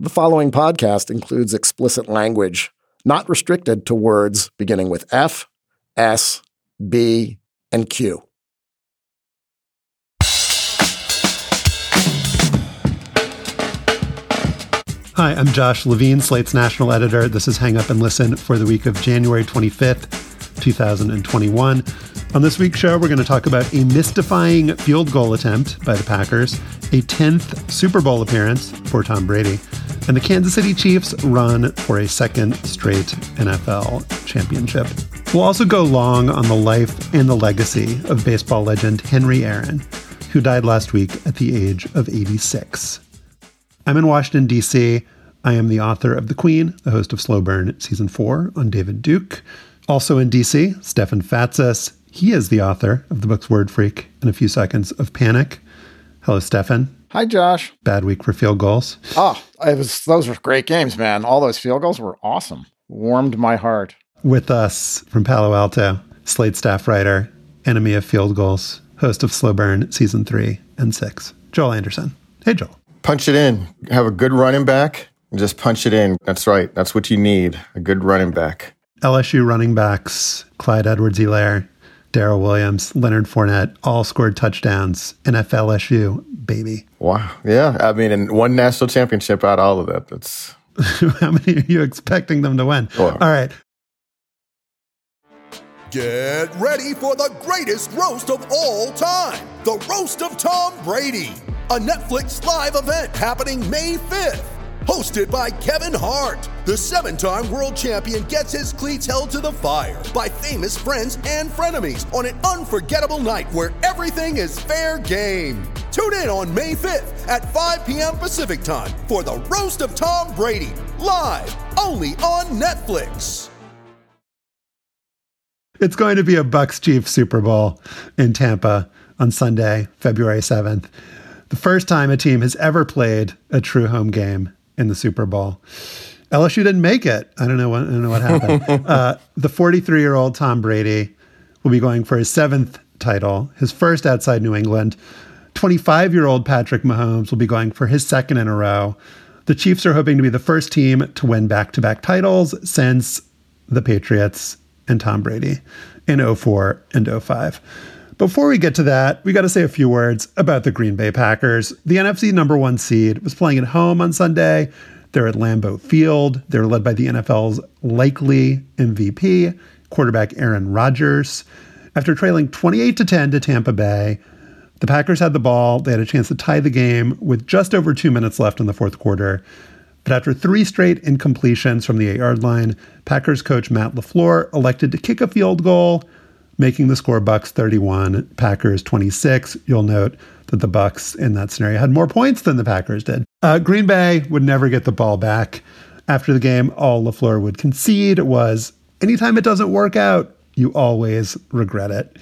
The following podcast includes explicit language, not restricted to words beginning with F, S, B, and Q. Hi, I'm Josh Levin, Slate's national editor. This is Hang Up and Listen for the week of January 25th, 2021. On this week's show, we're going to talk about a mystifying field goal attempt by the Packers, a 10th Super Bowl appearance for Tom Brady, and the Kansas City Chiefs run for a second straight NFL championship. We'll also go long on the life and the legacy of baseball legend Henry Aaron, who died last week at the age of 86. I'm in Washington, D.C. I am the author of The Queen, the host of Slow Burn Season 4 on David Duke. Also in D.C., Stefan Fatsis. He is the author of the books Word Freak and A Few Seconds of Panic. Hello, Stefan. Hi, Josh. Bad week for field goals. Oh, it was those were great games, man. All those field goals were awesome. Warmed my heart. With us from Palo Alto, Slate staff writer, enemy of field goals, host of Slow Burn Season 3 and 6, Joel Anderson. Hey, Joel punch it in. Have a good running back and just punch it in. That's right. That's what you need a good running back. LSU running backs, Clyde Edwards Helaire, Darrel Williams, Leonard Fournette, all scored touchdowns. NFLSU, baby. Wow. Yeah. I mean, and one national championship out of all of that. That's. How many are you expecting them to win? All right. Get ready for the greatest roast of all time the Roast of Tom Brady a Netflix live event happening May 5th. Hosted by Kevin Hart, the seven time world champion gets his cleats held to the fire by famous friends and frenemies on an unforgettable night where everything is fair game. Tune in on May 5th at 5 p.m. Pacific time for the Roast of Tom Brady, live only on Netflix. It's going to be a Bucks Chiefs Super Bowl in Tampa on Sunday, February 7th the first time a team has ever played a true home game in the Super Bowl. LSU didn't make it. I don't know what I don't know what happened. uh, the 43 year old Tom Brady will be going for his seventh title, his first outside New England. 25 year old Patrick Mahomes will be going for his second in a row. The Chiefs are hoping to be the first team to win back to back titles since the Patriots and Tom Brady in 04 and 05. Before we get to that, we got to say a few words about the Green Bay Packers. The NFC number one seed was playing at home on Sunday. They're at Lambeau Field. They're led by the NFL's likely MVP, quarterback Aaron Rodgers. After trailing 28 to 10 to Tampa Bay, the Packers had the ball. They had a chance to tie the game with just over two minutes left in the fourth quarter. But after three straight incompletions from the eight yard line, Packers coach Matt LaFleur elected to kick a field goal making the score Bucks 31, Packers 26. You'll note that the Bucks in that scenario had more points than the Packers did. Uh, Green Bay would never get the ball back. After the game, all LaFleur would concede was anytime it doesn't work out, you always regret it.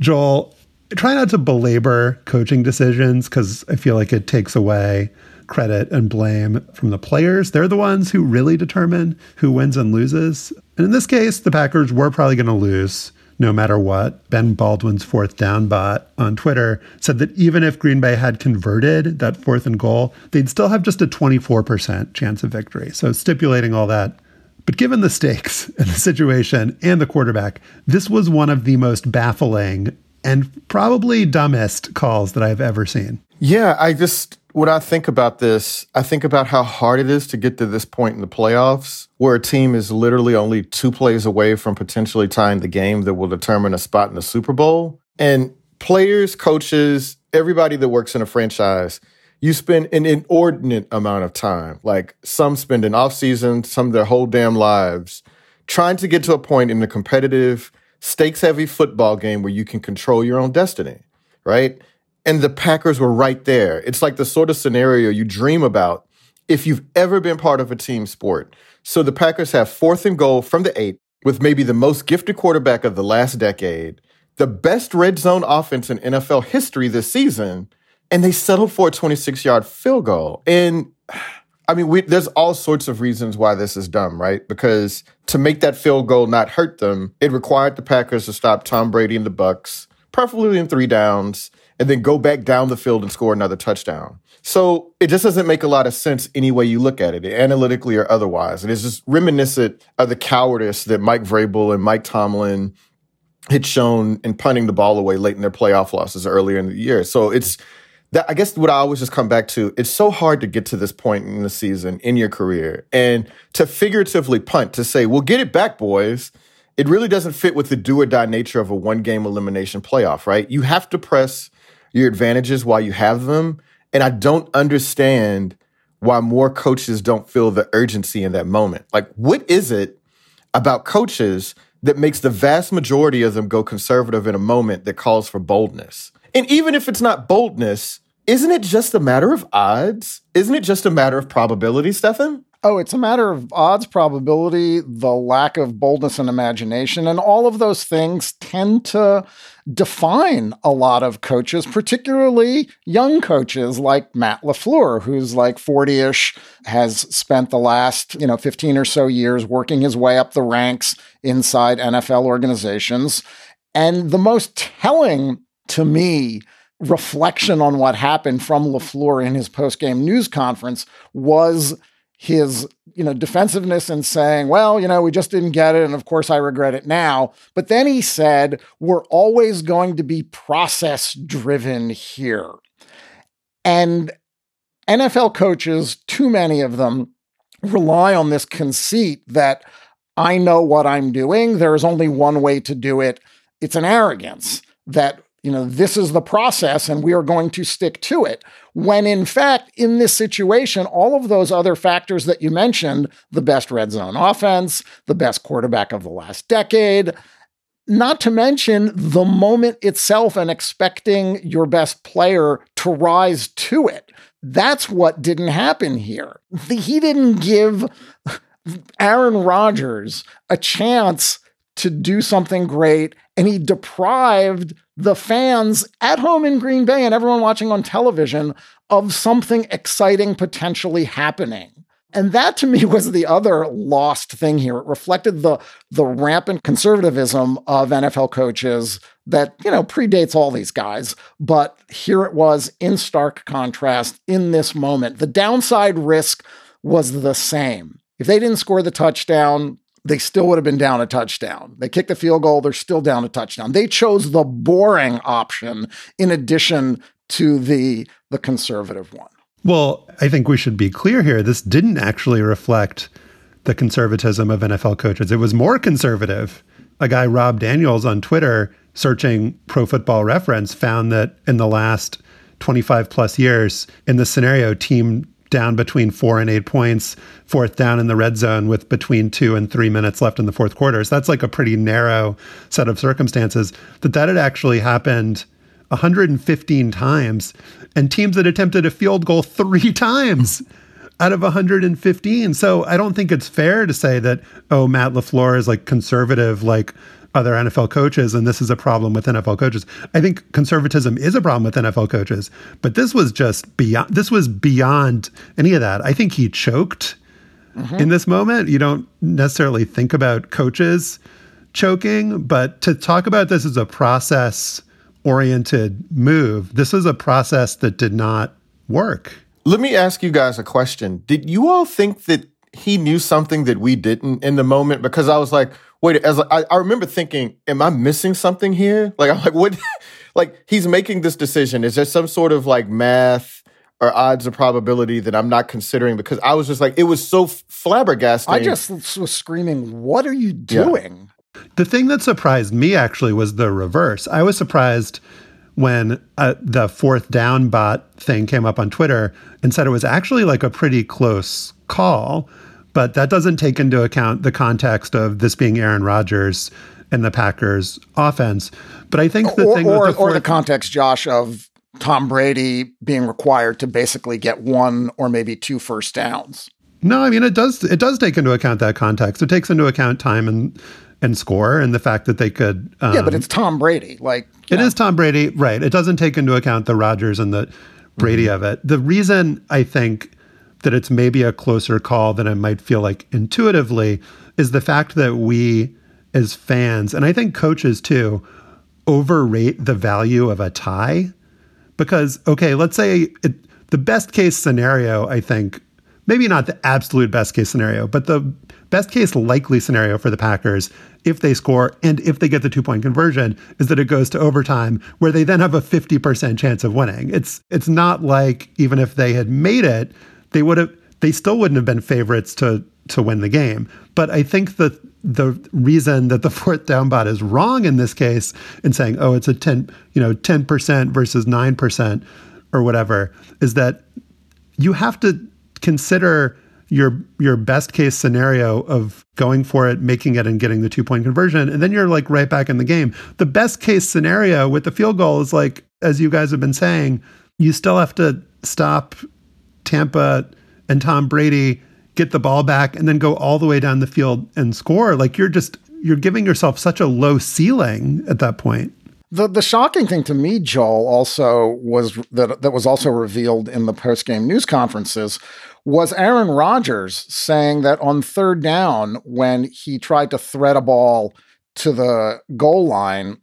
Joel, try not to belabor coaching decisions because I feel like it takes away credit and blame from the players. They're the ones who really determine who wins and loses. And in this case, the Packers were probably going to lose no matter what. Ben Baldwin's fourth down bot on Twitter said that even if Green Bay had converted that fourth and goal, they'd still have just a 24% chance of victory. So stipulating all that. But given the stakes and the situation and the quarterback, this was one of the most baffling and probably dumbest calls that I've ever seen. Yeah, I just when I think about this, I think about how hard it is to get to this point in the playoffs where a team is literally only two plays away from potentially tying the game that will determine a spot in the Super Bowl. And players, coaches, everybody that works in a franchise, you spend an inordinate amount of time. Like some spend an off season, some their whole damn lives trying to get to a point in a competitive, stakes heavy football game where you can control your own destiny, right? And the Packers were right there. It's like the sort of scenario you dream about if you've ever been part of a team sport. So the Packers have fourth and goal from the eight with maybe the most gifted quarterback of the last decade, the best red zone offense in NFL history this season, and they settled for a 26 yard field goal. And I mean, we, there's all sorts of reasons why this is dumb, right? Because to make that field goal not hurt them, it required the Packers to stop Tom Brady and the Bucks, preferably in three downs and then go back down the field and score another touchdown. So it just doesn't make a lot of sense any way you look at it, analytically or otherwise. And it's just reminiscent of the cowardice that Mike Vrabel and Mike Tomlin had shown in punting the ball away late in their playoff losses earlier in the year. So it's that I guess what I always just come back to, it's so hard to get to this point in the season in your career and to figuratively punt to say, "We'll get it back, boys." It really doesn't fit with the do or die nature of a one game elimination playoff, right? You have to press your advantages while you have them. And I don't understand why more coaches don't feel the urgency in that moment. Like, what is it about coaches that makes the vast majority of them go conservative in a moment that calls for boldness? And even if it's not boldness, isn't it just a matter of odds? Isn't it just a matter of probability, Stefan? Oh, it's a matter of odds, probability, the lack of boldness and imagination. And all of those things tend to define a lot of coaches, particularly young coaches like Matt LaFleur, who's like 40 ish, has spent the last, you know, 15 or so years working his way up the ranks inside NFL organizations. And the most telling to me reflection on what happened from LaFleur in his post-game news conference was his you know defensiveness and saying well you know we just didn't get it and of course i regret it now. But then he said we're always going to be process driven here. And nfl coaches too many of them rely on this conceit that i know what i'm doing. There is only one way to do it. It's an arrogance that you know, this is the process and we are going to stick to it. When in fact, in this situation, all of those other factors that you mentioned the best red zone offense, the best quarterback of the last decade, not to mention the moment itself and expecting your best player to rise to it. That's what didn't happen here. He didn't give Aaron Rodgers a chance to do something great, and he deprived the fans at home in Green Bay and everyone watching on television of something exciting potentially happening. And that to me was the other lost thing here. It reflected the the rampant conservatism of NFL coaches that, you know, predates all these guys, but here it was in stark contrast in this moment. The downside risk was the same. If they didn't score the touchdown, they still would have been down a touchdown. They kicked the field goal, they're still down a touchdown. They chose the boring option in addition to the the conservative one. Well, I think we should be clear here. This didn't actually reflect the conservatism of NFL coaches. It was more conservative. A guy Rob Daniels on Twitter searching pro football reference found that in the last 25 plus years in the scenario team down between four and eight points, fourth down in the red zone with between two and three minutes left in the fourth quarter. So that's like a pretty narrow set of circumstances. That that had actually happened 115 times, and teams had attempted a field goal three times out of 115. So I don't think it's fair to say that oh Matt LaFleur is like conservative, like other NFL coaches, and this is a problem with NFL coaches. I think conservatism is a problem with NFL coaches, but this was just beyond. This was beyond any of that. I think he choked mm-hmm. in this moment. You don't necessarily think about coaches choking, but to talk about this as a process oriented move, this is a process that did not work. Let me ask you guys a question. Did you all think that he knew something that we didn't in the moment? Because I was like, wait, as I, I remember thinking, am I missing something here? Like, I'm like, what? like, he's making this decision. Is there some sort of like math or odds or probability that I'm not considering? Because I was just like, it was so flabbergasting. I just was screaming, what are you doing? Yeah. The thing that surprised me actually was the reverse. I was surprised when uh, the fourth down bot thing came up on Twitter and said it was actually like a pretty close call but that doesn't take into account the context of this being Aaron Rodgers and the Packers offense. But I think the or, thing or, the fourth- or the context, Josh, of Tom Brady being required to basically get one or maybe two first downs. No, I mean it does it does take into account that context. It takes into account time and and score and the fact that they could um, Yeah, but it's Tom Brady. Like It know. is Tom Brady, right. It doesn't take into account the Rodgers and the Brady mm-hmm. of it. The reason I think that it's maybe a closer call than it might feel like intuitively is the fact that we as fans and I think coaches too overrate the value of a tie. because okay, let's say it, the best case scenario, I think, maybe not the absolute best case scenario, but the best case likely scenario for the Packers if they score and if they get the two point conversion is that it goes to overtime where they then have a 50% chance of winning. It's it's not like even if they had made it, they would have they still wouldn't have been favorites to to win the game. But I think that the reason that the fourth down bot is wrong in this case in saying, oh, it's a 10, you know, 10% versus 9% or whatever, is that you have to consider your your best case scenario of going for it, making it, and getting the two point conversion, and then you're like right back in the game. The best case scenario with the field goal is like, as you guys have been saying, you still have to stop Tampa and Tom Brady, get the ball back, and then go all the way down the field and score. Like you're just you're giving yourself such a low ceiling at that point. The the shocking thing to me, Joel, also was that that was also revealed in the post game news conferences was Aaron Rodgers saying that on third down, when he tried to thread a ball to the goal line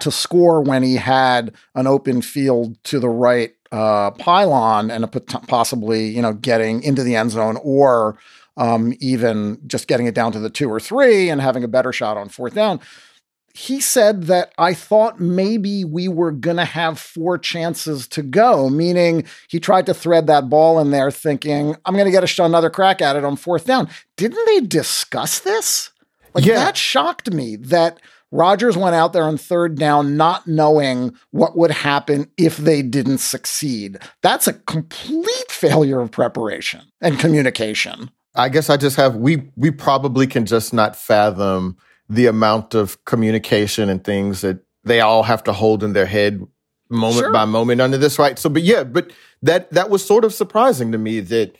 to score when he had an open field to the right uh, pylon and a, possibly, you know, getting into the end zone or um, even just getting it down to the two or three and having a better shot on fourth down he said that I thought maybe we were going to have four chances to go, meaning he tried to thread that ball in there thinking, I'm going to get a, another crack at it on fourth down. Didn't they discuss this? Like, yeah. that shocked me that Rodgers went out there on third down not knowing what would happen if they didn't succeed. That's a complete failure of preparation and communication. I guess I just have, we, we probably can just not fathom the amount of communication and things that they all have to hold in their head moment sure. by moment under this, right? So, but yeah, but that that was sort of surprising to me that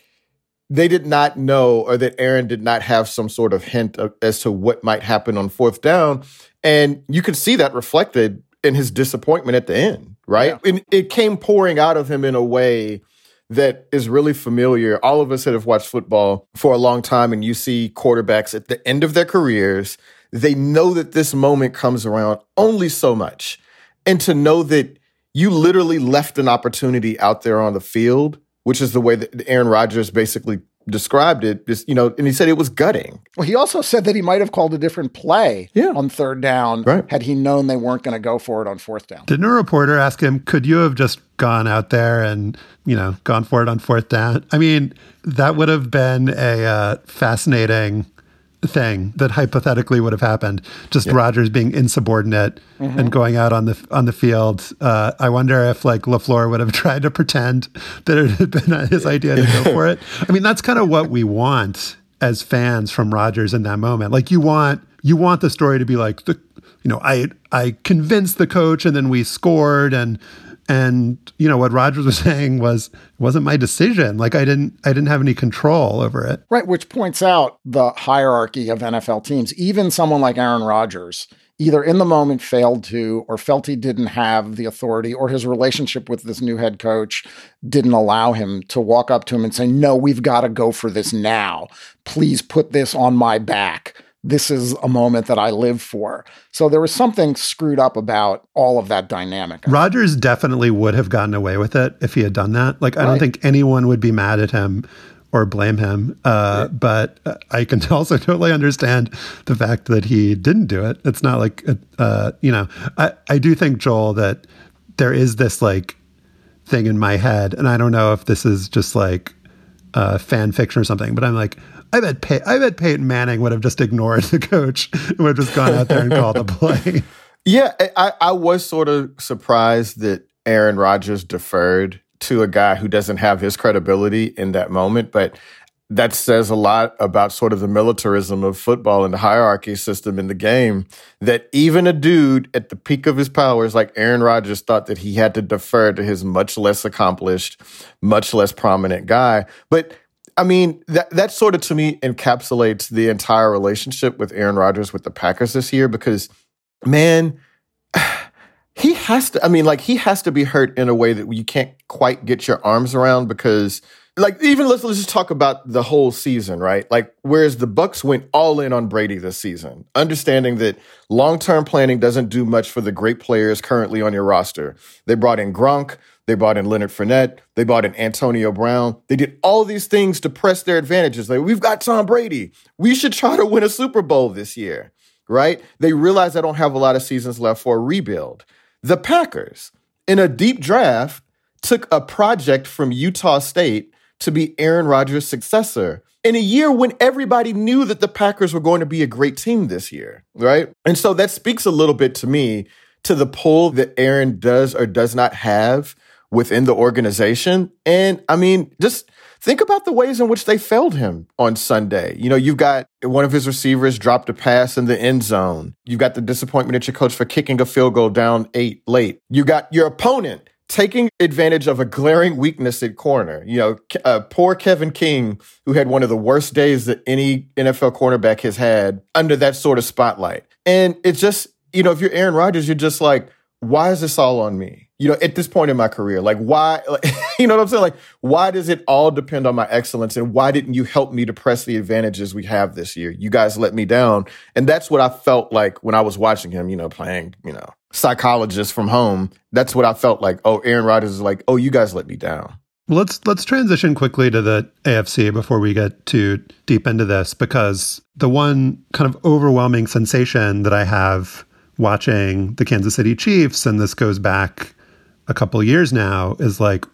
they did not know or that Aaron did not have some sort of hint of, as to what might happen on fourth down, and you could see that reflected in his disappointment at the end, right? Yeah. And it came pouring out of him in a way that is really familiar. All of us that have watched football for a long time, and you see quarterbacks at the end of their careers they know that this moment comes around only so much. And to know that you literally left an opportunity out there on the field, which is the way that Aaron Rodgers basically described it, is, you know, and he said it was gutting. Well, he also said that he might have called a different play yeah. on third down right. had he known they weren't going to go for it on fourth down. Didn't a reporter ask him, could you have just gone out there and, you know, gone for it on fourth down? I mean, that would have been a uh, fascinating thing that hypothetically would have happened. Just yeah. Rodgers being insubordinate mm-hmm. and going out on the on the field. Uh, I wonder if like LaFleur would have tried to pretend that it had been his idea to go for it. I mean, that's kind of what we want as fans from Rodgers in that moment. Like you want you want the story to be like the you know I I convinced the coach and then we scored and and you know what Rodgers was saying was wasn't my decision. Like I didn't I didn't have any control over it. Right, which points out the hierarchy of NFL teams. Even someone like Aaron Rodgers either in the moment failed to or felt he didn't have the authority or his relationship with this new head coach didn't allow him to walk up to him and say, "No, we've got to go for this now. Please put this on my back." This is a moment that I live for. So there was something screwed up about all of that dynamic. Rodgers definitely would have gotten away with it if he had done that. Like, I right. don't think anyone would be mad at him or blame him. Uh, right. But I can also totally understand the fact that he didn't do it. It's not like, uh, you know, I, I do think, Joel, that there is this like thing in my head, and I don't know if this is just like uh, fan fiction or something, but I'm like, I bet Pey- I bet Peyton Manning would have just ignored the coach and would have just gone out there and called the play. Yeah, I, I was sort of surprised that Aaron Rodgers deferred to a guy who doesn't have his credibility in that moment, but that says a lot about sort of the militarism of football and the hierarchy system in the game. That even a dude at the peak of his powers, like Aaron Rodgers, thought that he had to defer to his much less accomplished, much less prominent guy. But I mean, that that sort of to me encapsulates the entire relationship with Aaron Rodgers with the Packers this year because, man, he has to. I mean, like he has to be hurt in a way that you can't quite get your arms around because like even let's let's just talk about the whole season, right? Like whereas the Bucks went all in on Brady this season, understanding that long-term planning doesn't do much for the great players currently on your roster. They brought in Gronk, they brought in Leonard Fournette, they brought in Antonio Brown. They did all these things to press their advantages. Like we've got Tom Brady. We should try to win a Super Bowl this year, right? They realize they don't have a lot of seasons left for a rebuild. The Packers, in a deep draft, took a project from Utah State to be Aaron Rodgers' successor in a year when everybody knew that the Packers were going to be a great team this year, right? And so that speaks a little bit to me to the pull that Aaron does or does not have within the organization. And I mean, just think about the ways in which they failed him on Sunday. You know, you've got one of his receivers dropped a pass in the end zone. You've got the disappointment at your coach for kicking a field goal down eight late. You got your opponent taking advantage of a glaring weakness at corner. You know, uh, poor Kevin King, who had one of the worst days that any NFL cornerback has had under that sort of spotlight. And it's just, you know, if you're Aaron Rodgers, you're just like, why is this all on me? You know, at this point in my career, like why, like, you know what I'm saying? Like, why does it all depend on my excellence? And why didn't you help me to press the advantages we have this year? You guys let me down. And that's what I felt like when I was watching him, you know, playing, you know, psychologist from home. That's what I felt like. Oh, Aaron Rodgers is like, oh, you guys let me down. Let's let's transition quickly to the AFC before we get too deep into this, because the one kind of overwhelming sensation that I have watching the Kansas City Chiefs, and this goes back a couple years now, is like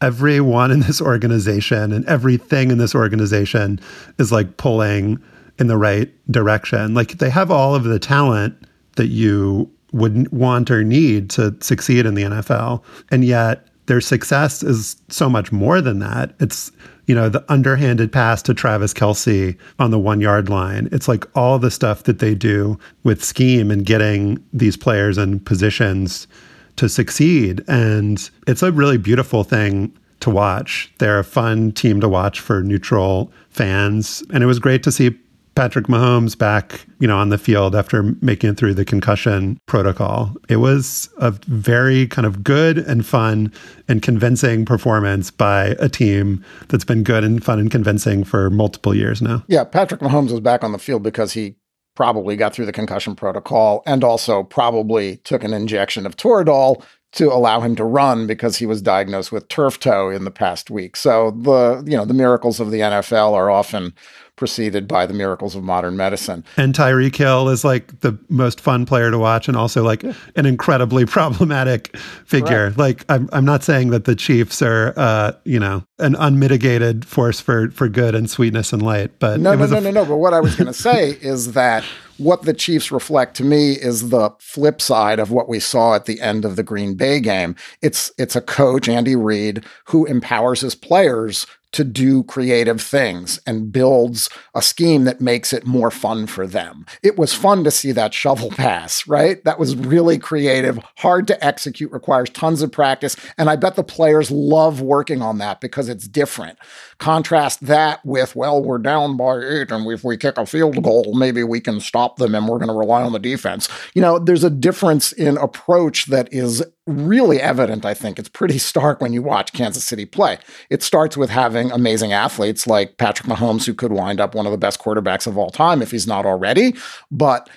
everyone in this organization and everything in this organization is like pulling in the right direction. Like they have all of the talent that you would want or need to succeed in the NFL. And yet their success is so much more than that. It's, you know, the underhanded pass to Travis Kelce on the one yard line. It's like all the stuff that they do with scheme and getting these players in positions to succeed. And it's a really beautiful thing to watch. They're a fun team to watch for neutral fans. And it was great to see Patrick Mahomes back, you know, on the field after making it through the concussion protocol. It was a very kind of good and fun and convincing performance by a team that's been good and fun and convincing for multiple years now. Yeah, Patrick Mahomes was back on the field because he probably got through the concussion protocol and also probably took an injection of Toradol to allow him to run because he was diagnosed with turf toe in the past week. So the you know the miracles of the NFL are often preceded by the miracles of modern medicine. And Tyreek Hill is like the most fun player to watch and also like an incredibly problematic figure. Right. Like I'm I'm not saying that the Chiefs are uh, you know, an unmitigated force for for good and sweetness and light, but No, no, no, no, no, but what I was going to say is that what the Chiefs reflect to me is the flip side of what we saw at the end of the Green Bay game. It's it's a coach, Andy Reid, who empowers his players to do creative things and builds a scheme that makes it more fun for them. It was fun to see that shovel pass, right? That was really creative, hard to execute, requires tons of practice. And I bet the players love working on that because it's different. Contrast that with, well, we're down by eight, and if we kick a field goal, maybe we can stop them and we're going to rely on the defense. You know, there's a difference in approach that is really evident, I think. It's pretty stark when you watch Kansas City play. It starts with having amazing athletes like Patrick Mahomes, who could wind up one of the best quarterbacks of all time if he's not already. But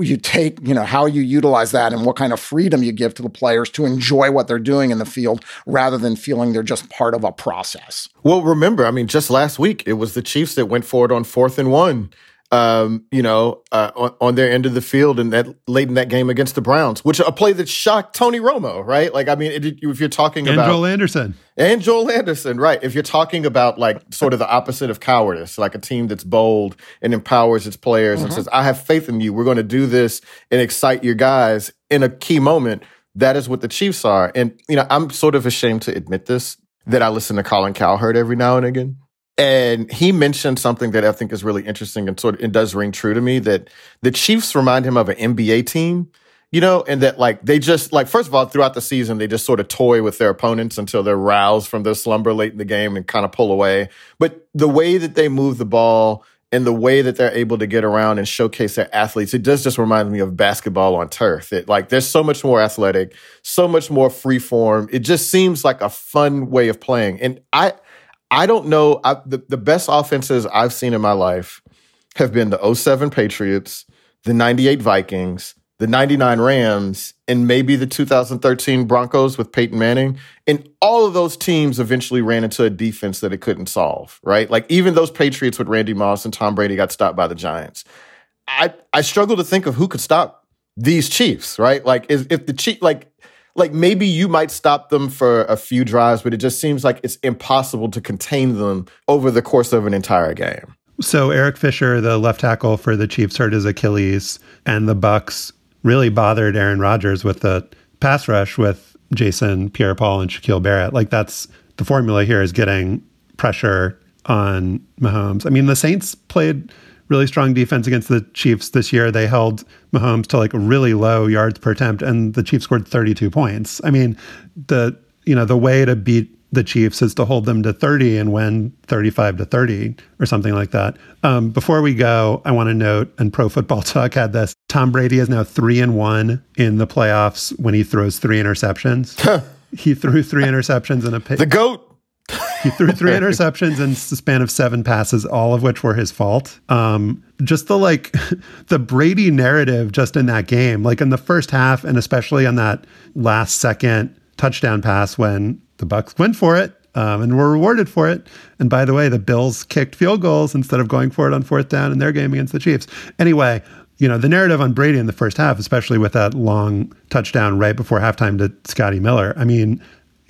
you take, you know, how you utilize that and what kind of freedom you give to the players to enjoy what they're doing in the field rather than feeling they're just part of a process. Well, remember, I mean, just last week, it was the Chiefs that went forward on fourth and one um, you know, uh, on, on, their end of the field and that late in that game against the Browns, which a play that shocked Tony Romo, right? Like, I mean, it, if you're talking and about Joel Anderson and Joel Anderson, right? If you're talking about like sort of the opposite of cowardice, like a team that's bold and empowers its players mm-hmm. and says, "I have faith in you. We're going to do this and excite your guys in a key moment." That is what the Chiefs are, and you know, I'm sort of ashamed to admit this that I listen to Colin Cowherd every now and again and he mentioned something that I think is really interesting and sort of it does ring true to me that the Chiefs remind him of an NBA team, you know, and that like they just like first of all throughout the season they just sort of toy with their opponents until they're roused from their slumber late in the game and kind of pull away. But the way that they move the ball and the way that they're able to get around and showcase their athletes, it does just remind me of basketball on turf. It like there's so much more athletic, so much more free form. It just seems like a fun way of playing. And I I don't know. I, the, the best offenses I've seen in my life have been the 07 Patriots, the 98 Vikings, the 99 Rams, and maybe the 2013 Broncos with Peyton Manning. And all of those teams eventually ran into a defense that it couldn't solve, right? Like even those Patriots with Randy Moss and Tom Brady got stopped by the Giants. I, I struggle to think of who could stop these Chiefs, right? Like if the Chief, like, like maybe you might stop them for a few drives, but it just seems like it's impossible to contain them over the course of an entire game. So Eric Fisher, the left tackle for the Chiefs, hurt his Achilles, and the Bucks really bothered Aaron Rodgers with the pass rush with Jason Pierre-Paul and Shaquille Barrett. Like that's the formula here is getting pressure on Mahomes. I mean, the Saints played really strong defense against the Chiefs this year. They held Mahomes to like really low yards per attempt, and the Chiefs scored 32 points. I mean, the you know the way to beat the Chiefs is to hold them to 30 and win 35 to 30 or something like that. Um, before we go, I want to note, and Pro Football Talk had this Tom Brady is now three and one in the playoffs when he throws three interceptions. he threw three interceptions in a the goat. He threw three interceptions in the span of seven passes, all of which were his fault. Um, just the like the Brady narrative just in that game, like in the first half, and especially on that last second touchdown pass when the Bucks went for it um, and were rewarded for it. And by the way, the Bills kicked field goals instead of going for it on fourth down in their game against the Chiefs. Anyway, you know the narrative on Brady in the first half, especially with that long touchdown right before halftime to Scotty Miller. I mean,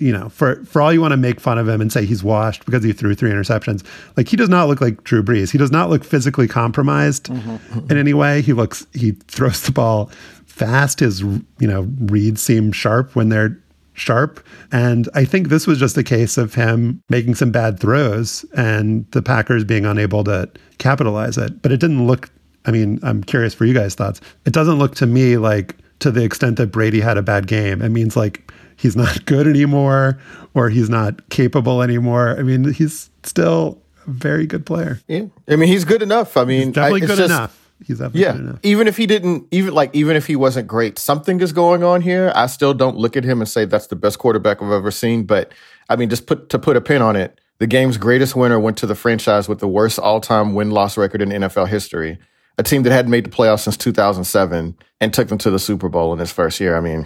you know, for for all you want to make fun of him and say he's washed because he threw three interceptions, like he does not look like Drew Brees. He does not look physically compromised mm-hmm. in any way. He looks he throws the ball fast. His you know reads seem sharp when they're sharp. And I think this was just a case of him making some bad throws and the Packers being unable to capitalize it. But it didn't look, I mean, I'm curious for you guys' thoughts. It doesn't look to me like to the extent that Brady had a bad game. It means like he's not good anymore or he's not capable anymore. I mean, he's still a very good player. Yeah. I mean, he's good enough. I mean, he's definitely I, good just, enough he's yeah. enough. Even if he didn't, even like even if he wasn't great, something is going on here. I still don't look at him and say that's the best quarterback I've ever seen. But I mean, just put to put a pin on it. The game's greatest winner went to the franchise with the worst all-time win-loss record in NFL history. A team that hadn't made the playoffs since 2007 and took them to the Super Bowl in his first year. I mean,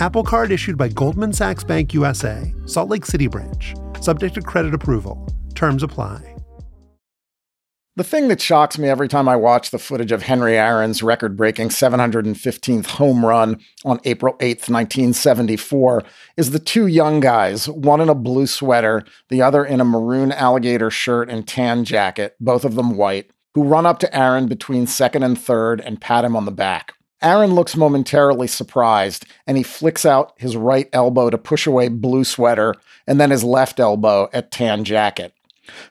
Apple Card issued by Goldman Sachs Bank USA, Salt Lake City branch, subject to credit approval. Terms apply. The thing that shocks me every time I watch the footage of Henry Aaron's record breaking 715th home run on April 8th, 1974, is the two young guys, one in a blue sweater, the other in a maroon alligator shirt and tan jacket, both of them white, who run up to Aaron between second and third and pat him on the back. Aaron looks momentarily surprised and he flicks out his right elbow to push away blue sweater and then his left elbow at tan jacket.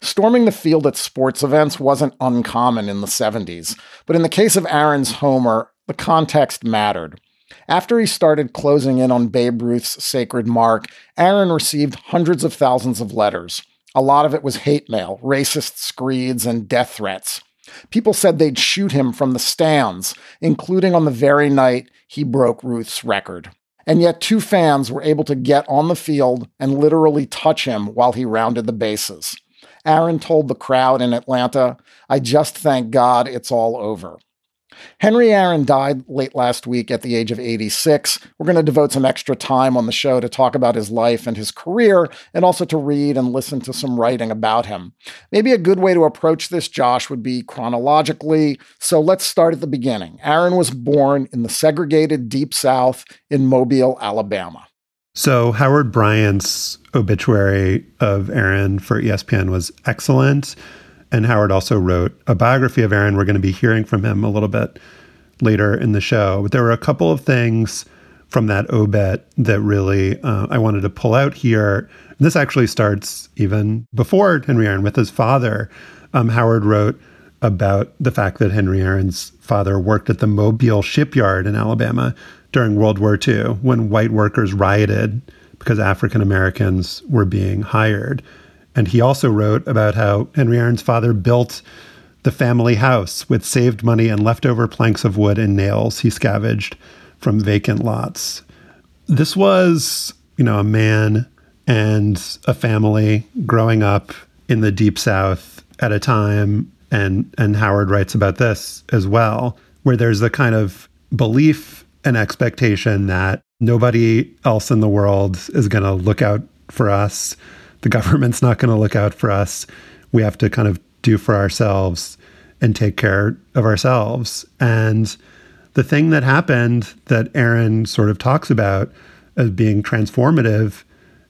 Storming the field at sports events wasn't uncommon in the 70s, but in the case of Aaron's homer, the context mattered. After he started closing in on Babe Ruth's sacred mark, Aaron received hundreds of thousands of letters. A lot of it was hate mail, racist screeds, and death threats. People said they'd shoot him from the stands, including on the very night he broke Ruth's record. And yet, two fans were able to get on the field and literally touch him while he rounded the bases. Aaron told the crowd in Atlanta, I just thank God it's all over. Henry Aaron died late last week at the age of 86. We're going to devote some extra time on the show to talk about his life and his career, and also to read and listen to some writing about him. Maybe a good way to approach this, Josh, would be chronologically. So let's start at the beginning. Aaron was born in the segregated Deep South in Mobile, Alabama. So Howard Bryant's obituary of Aaron for ESPN was excellent. And Howard also wrote a biography of Aaron. We're going to be hearing from him a little bit later in the show. But there were a couple of things from that obit that really uh, I wanted to pull out here. This actually starts even before Henry Aaron with his father. Um, Howard wrote about the fact that Henry Aaron's father worked at the Mobile shipyard in Alabama during World War II when white workers rioted because African Americans were being hired. And he also wrote about how Henry Aaron's father built the family house with saved money and leftover planks of wood and nails he scavenged from vacant lots. This was, you know, a man and a family growing up in the deep south at a time and and Howard writes about this as well where there's the kind of belief and expectation that nobody else in the world is going to look out for us the government's not going to look out for us we have to kind of do for ourselves and take care of ourselves and the thing that happened that Aaron sort of talks about as being transformative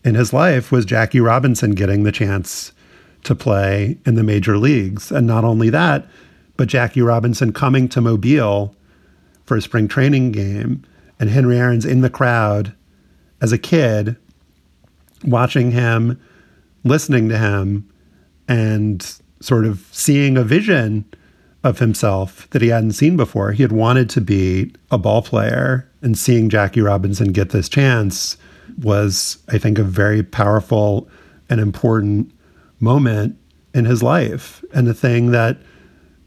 in his life was Jackie Robinson getting the chance to play in the major leagues. And not only that, but Jackie Robinson coming to Mobile for a spring training game and Henry Aaron's in the crowd as a kid, watching him, listening to him, and sort of seeing a vision of himself that he hadn't seen before. He had wanted to be a ball player, and seeing Jackie Robinson get this chance was, I think, a very powerful and important moment in his life. And the thing that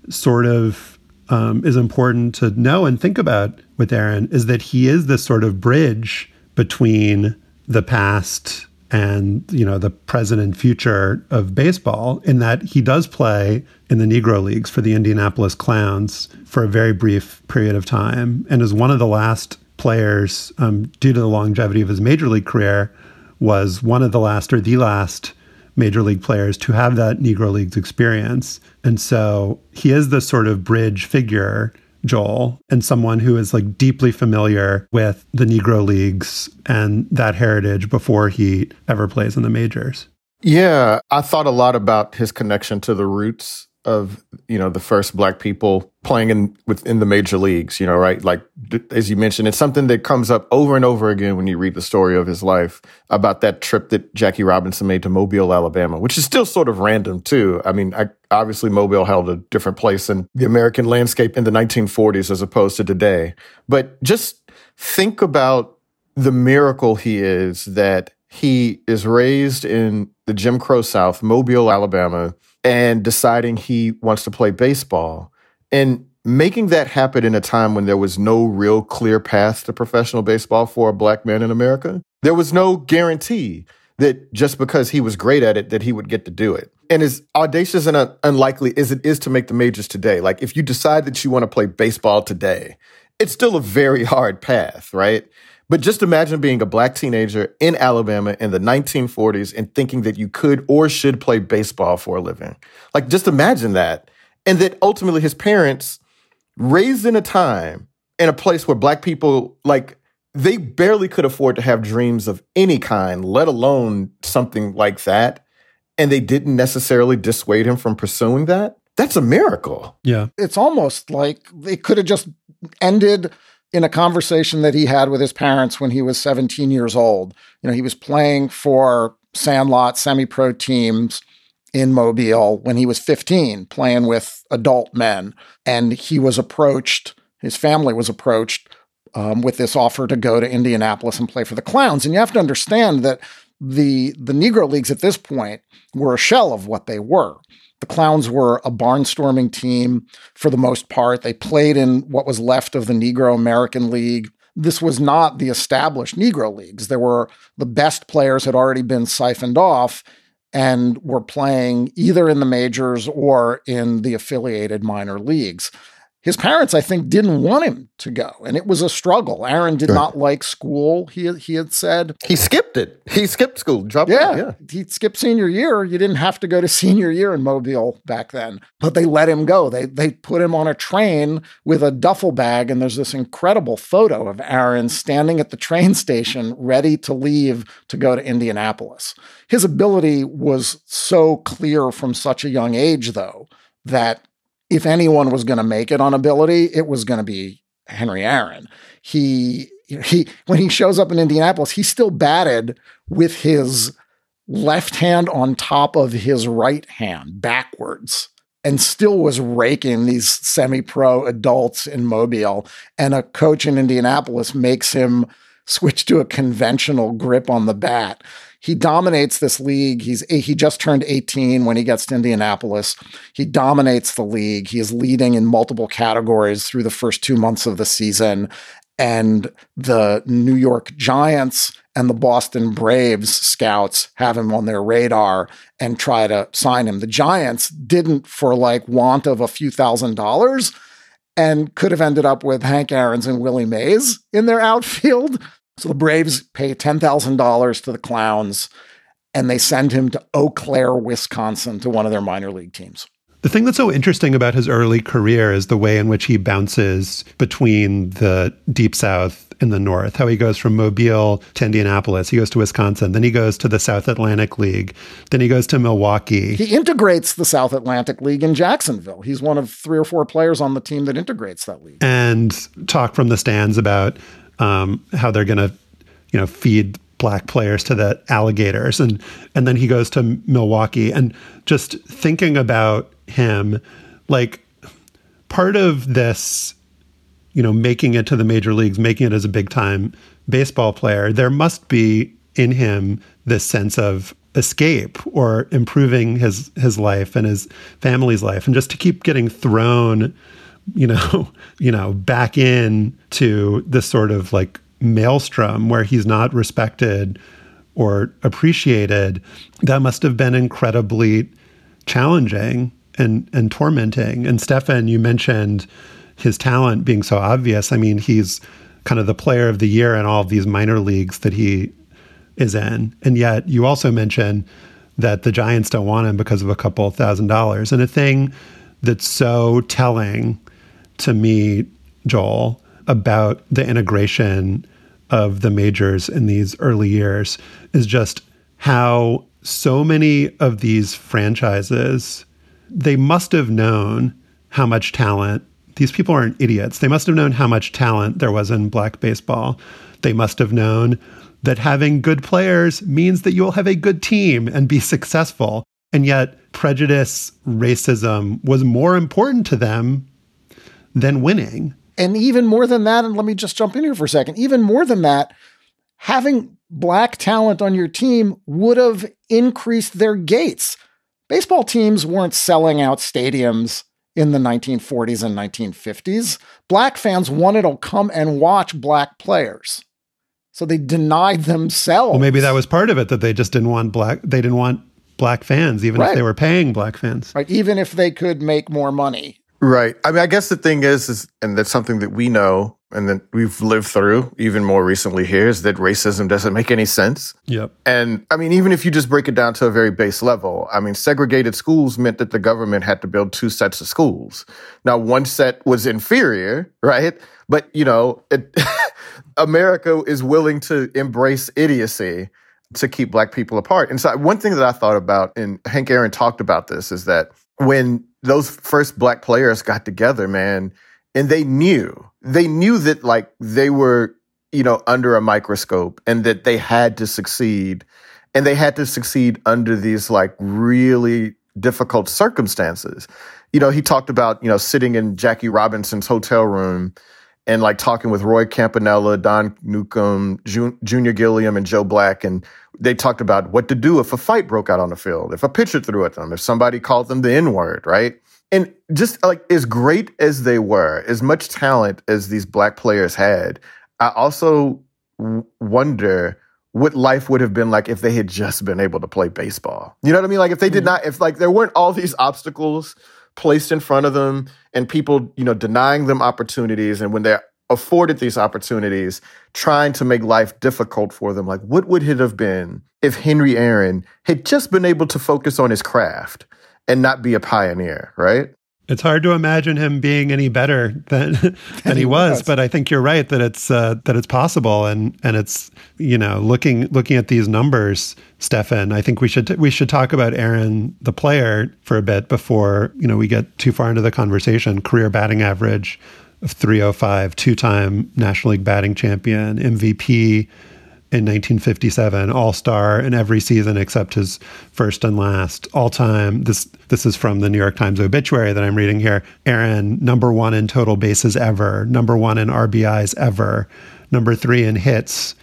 sort of um, is important to know and think about with Aaron is that he is this sort of bridge between the past and you know the present and future of baseball in that he does play in the negro leagues for the indianapolis clowns for a very brief period of time and is one of the last players um, due to the longevity of his major league career was one of the last or the last major league players to have that Negro Leagues experience. And so he is the sort of bridge figure, Joel, and someone who is like deeply familiar with the Negro Leagues and that heritage before he ever plays in the majors. Yeah, I thought a lot about his connection to the roots of you know the first black people playing in within the major leagues you know right? Like as you mentioned it's something that comes up over and over again when you read the story of his life about that trip that Jackie Robinson made to Mobile Alabama which is still sort of random too. I mean I, obviously Mobile held a different place in the American landscape in the 1940s as opposed to today. But just think about the miracle he is that he is raised in the Jim Crow South Mobile Alabama and deciding he wants to play baseball and making that happen in a time when there was no real clear path to professional baseball for a black man in America. There was no guarantee that just because he was great at it that he would get to do it. And as audacious and unlikely as it is to make the majors today, like if you decide that you want to play baseball today, it's still a very hard path, right? But just imagine being a black teenager in Alabama in the 1940s and thinking that you could or should play baseball for a living. Like, just imagine that. And that ultimately his parents, raised in a time in a place where black people, like, they barely could afford to have dreams of any kind, let alone something like that. And they didn't necessarily dissuade him from pursuing that. That's a miracle. Yeah. It's almost like it could have just ended in a conversation that he had with his parents when he was 17 years old. You know, he was playing for Sandlot semi pro teams in Mobile when he was 15, playing with adult men. And he was approached, his family was approached um, with this offer to go to Indianapolis and play for the Clowns. And you have to understand that the, the Negro Leagues at this point were a shell of what they were. The Clowns were a barnstorming team for the most part. They played in what was left of the Negro American League. This was not the established Negro leagues. There were the best players had already been siphoned off and were playing either in the majors or in the affiliated minor leagues his parents, I think, didn't want him to go, and it was a struggle. Aaron did not like school. He he had said he skipped it. He skipped school. Dropped yeah, yeah, he skipped senior year. You didn't have to go to senior year in Mobile back then, but they let him go. They they put him on a train with a duffel bag, and there's this incredible photo of Aaron standing at the train station, ready to leave to go to Indianapolis. His ability was so clear from such a young age, though, that if anyone was going to make it on ability, it was going to be Henry Aaron. He he when he shows up in Indianapolis, he still batted with his left hand on top of his right hand backwards and still was raking these semi pro adults in Mobile. And a coach in Indianapolis makes him switch to a conventional grip on the bat. He dominates this league. He's he just turned 18 when he gets to Indianapolis. He dominates the league. He is leading in multiple categories through the first 2 months of the season and the New York Giants and the Boston Braves scouts have him on their radar and try to sign him. The Giants didn't for like want of a few thousand dollars and could have ended up with Hank Aaron's and Willie Mays in their outfield. So the Braves pay $10,000 to the Clowns and they send him to Eau Claire, Wisconsin to one of their minor league teams. The thing that's so interesting about his early career is the way in which he bounces between the deep south and the north, how he goes from Mobile to Indianapolis, he goes to Wisconsin, then he goes to the South Atlantic League, then he goes to Milwaukee. He integrates the South Atlantic League in Jacksonville. He's one of three or four players on the team that integrates that league. And talk from the stands about um, how they're going to, you know, feed black players to the alligators. And and then he goes to Milwaukee. And just thinking about him like part of this you know making it to the major leagues making it as a big time baseball player there must be in him this sense of escape or improving his his life and his family's life. And just to keep getting thrown you know you know back in to this sort of like maelstrom where he's not respected or appreciated, that must have been incredibly challenging and and tormenting. And Stefan, you mentioned his talent being so obvious. I mean, he's kind of the player of the year in all of these minor leagues that he is in. And yet you also mentioned that the Giants don't want him because of a couple thousand dollars. And a thing that's so telling to me, Joel, about the integration of the majors in these early years is just how so many of these franchises they must have known how much talent these people aren't idiots. They must have known how much talent there was in black baseball. They must have known that having good players means that you'll have a good team and be successful. And yet prejudice racism was more important to them than winning and even more than that, and let me just jump in here for a second, even more than that, having black talent on your team would have increased their gates. Baseball teams weren't selling out stadiums in the 1940s and 1950s. Black fans wanted to come and watch black players. So they denied themselves. Well, maybe that was part of it that they just didn't want black they didn't want black fans even right. if they were paying black fans. Right, even if they could make more money. Right. I mean, I guess the thing is, is, and that's something that we know and that we've lived through even more recently here is that racism doesn't make any sense. Yep. And I mean, even if you just break it down to a very base level, I mean, segregated schools meant that the government had to build two sets of schools. Now, one set was inferior, right? But, you know, it, America is willing to embrace idiocy to keep black people apart. And so one thing that I thought about, and Hank Aaron talked about this, is that when those first black players got together, man, and they knew, they knew that like they were, you know, under a microscope and that they had to succeed and they had to succeed under these like really difficult circumstances. You know, he talked about, you know, sitting in Jackie Robinson's hotel room and like talking with Roy Campanella, Don Newcombe, Junior Gilliam, and Joe Black. And they talked about what to do if a fight broke out on the field, if a pitcher threw at them, if somebody called them the N word, right? And just like as great as they were, as much talent as these black players had, I also w- wonder what life would have been like if they had just been able to play baseball. You know what I mean? Like if they did mm-hmm. not, if like there weren't all these obstacles placed in front of them and people, you know, denying them opportunities. And when they're afforded these opportunities, trying to make life difficult for them, like what would it have been if Henry Aaron had just been able to focus on his craft and not be a pioneer, right? It's hard to imagine him being any better than than he was, but I think you're right that it's uh, that it's possible, and and it's you know looking looking at these numbers, Stefan. I think we should t- we should talk about Aaron the player for a bit before you know we get too far into the conversation. Career batting average of 305, two time National League batting champion, MVP in 1957, All Star in every season except his first and last. All time. This this is from the New York Times obituary that I'm reading here. Aaron, number one in total bases ever, number one in RBIs ever, number three in hits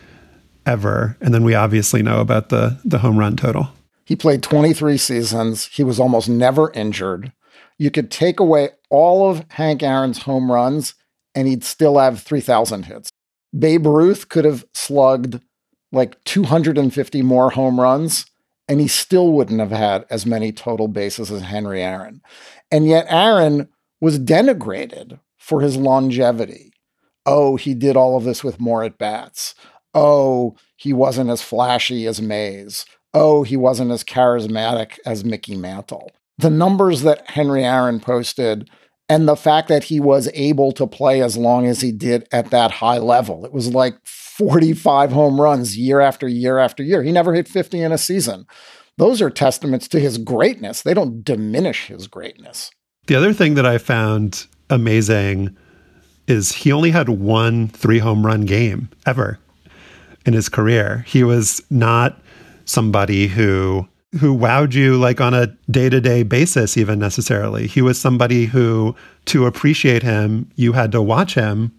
ever, and then we obviously know about the the home run total. He played 23 seasons. He was almost never injured. You could take away all of Hank Aaron's home runs, and he'd still have 3,000 hits. Babe Ruth could have slugged like 250 more home runs, and he still wouldn't have had as many total bases as Henry Aaron. And yet, Aaron was denigrated for his longevity. Oh, he did all of this with more at bats. Oh, he wasn't as flashy as Mays. Oh, he wasn't as charismatic as Mickey Mantle. The numbers that Henry Aaron posted and the fact that he was able to play as long as he did at that high level. It was like 45 home runs year after year after year. He never hit 50 in a season. Those are testaments to his greatness. They don't diminish his greatness. The other thing that I found amazing is he only had one three home run game ever in his career. He was not somebody who who wowed you like on a day-to-day basis even necessarily. He was somebody who to appreciate him, you had to watch him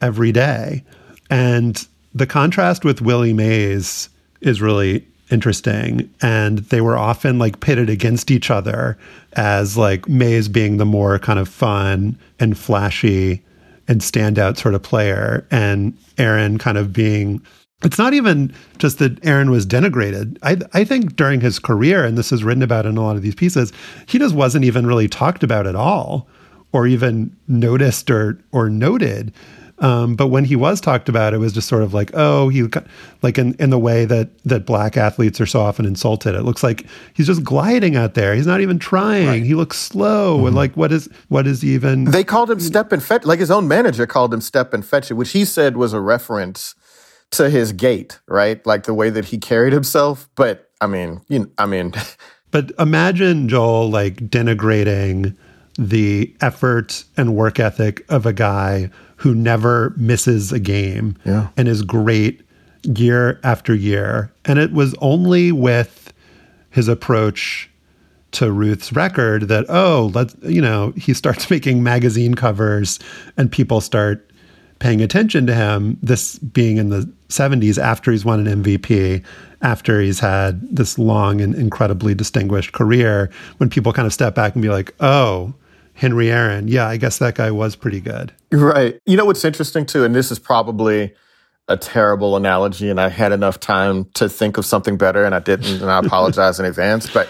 every day. And the contrast with Willie Mays is really interesting and they were often like pitted against each other as like Mays being the more kind of fun and flashy and standout sort of player and Aaron kind of being it's not even just that Aaron was denigrated. I, I think during his career, and this is written about in a lot of these pieces, he just wasn't even really talked about at all, or even noticed or or noted. Um, but when he was talked about, it was just sort of like, oh, he like in, in the way that that black athletes are so often insulted. It looks like he's just gliding out there. He's not even trying. Right. He looks slow. Mm-hmm. And like, what is what is even? They called him step and fetch. Like his own manager called him step and fetch it, which he said was a reference to his gait, right? Like the way that he carried himself. But I mean, you know, I mean, but imagine Joel like denigrating the effort and work ethic of a guy who never misses a game yeah. and is great year after year. And it was only with his approach to Ruth's record that, oh, let's, you know, he starts making magazine covers and people start paying attention to him, this being in the 70s after he's won an MVP, after he's had this long and incredibly distinguished career, when people kind of step back and be like, oh, Henry Aaron, yeah, I guess that guy was pretty good. Right. You know what's interesting too, and this is probably a terrible analogy, and I had enough time to think of something better, and I didn't, and I apologize in advance. But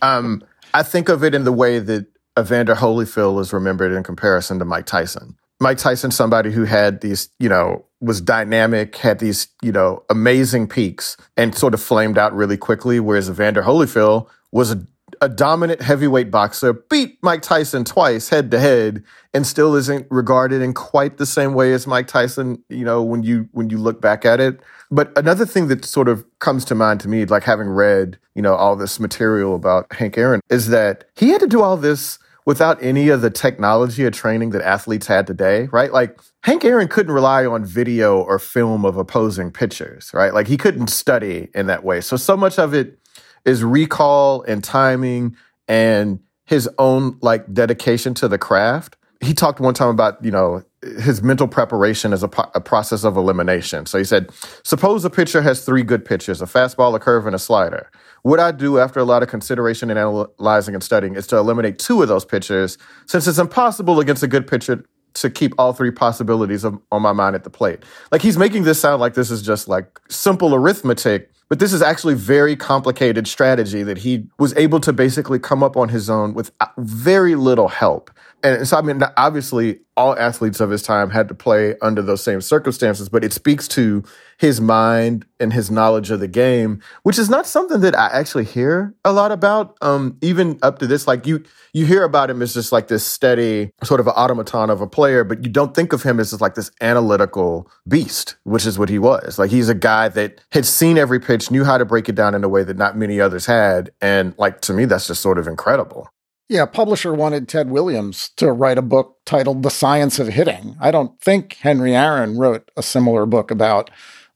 um, I think of it in the way that Evander Holyfield is remembered in comparison to Mike Tyson. Mike Tyson, somebody who had these, you know, was dynamic, had these, you know, amazing peaks and sort of flamed out really quickly, whereas Evander Holyfield was a, a dominant heavyweight boxer, beat Mike Tyson twice head to head, and still isn't regarded in quite the same way as Mike Tyson, you know, when you when you look back at it. But another thing that sort of comes to mind to me, like having read, you know, all this material about Hank Aaron, is that he had to do all this without any of the technology or training that athletes had today, right? Like Hank Aaron couldn't rely on video or film of opposing pitchers, right? Like he couldn't study in that way. So, so much of it is recall and timing and his own like dedication to the craft. He talked one time about, you know, his mental preparation as a, a, process of elimination. So he said, suppose a pitcher has three good pitches, a fastball, a curve, and a slider. What I do after a lot of consideration and analyzing and studying is to eliminate two of those pitchers, since it's impossible against a good pitcher to keep all three possibilities of, on my mind at the plate. Like he's making this sound like this is just like simple arithmetic, but this is actually very complicated strategy that he was able to basically come up on his own with uh, very little help. And so, I mean, obviously, all athletes of his time had to play under those same circumstances, but it speaks to his mind and his knowledge of the game, which is not something that I actually hear a lot about. Um, even up to this, like you, you hear about him as just like this steady sort of automaton of a player, but you don't think of him as just like this analytical beast, which is what he was. Like he's a guy that had seen every pitch, knew how to break it down in a way that not many others had. And like, to me, that's just sort of incredible. Yeah, publisher wanted Ted Williams to write a book titled The Science of Hitting. I don't think Henry Aaron wrote a similar book about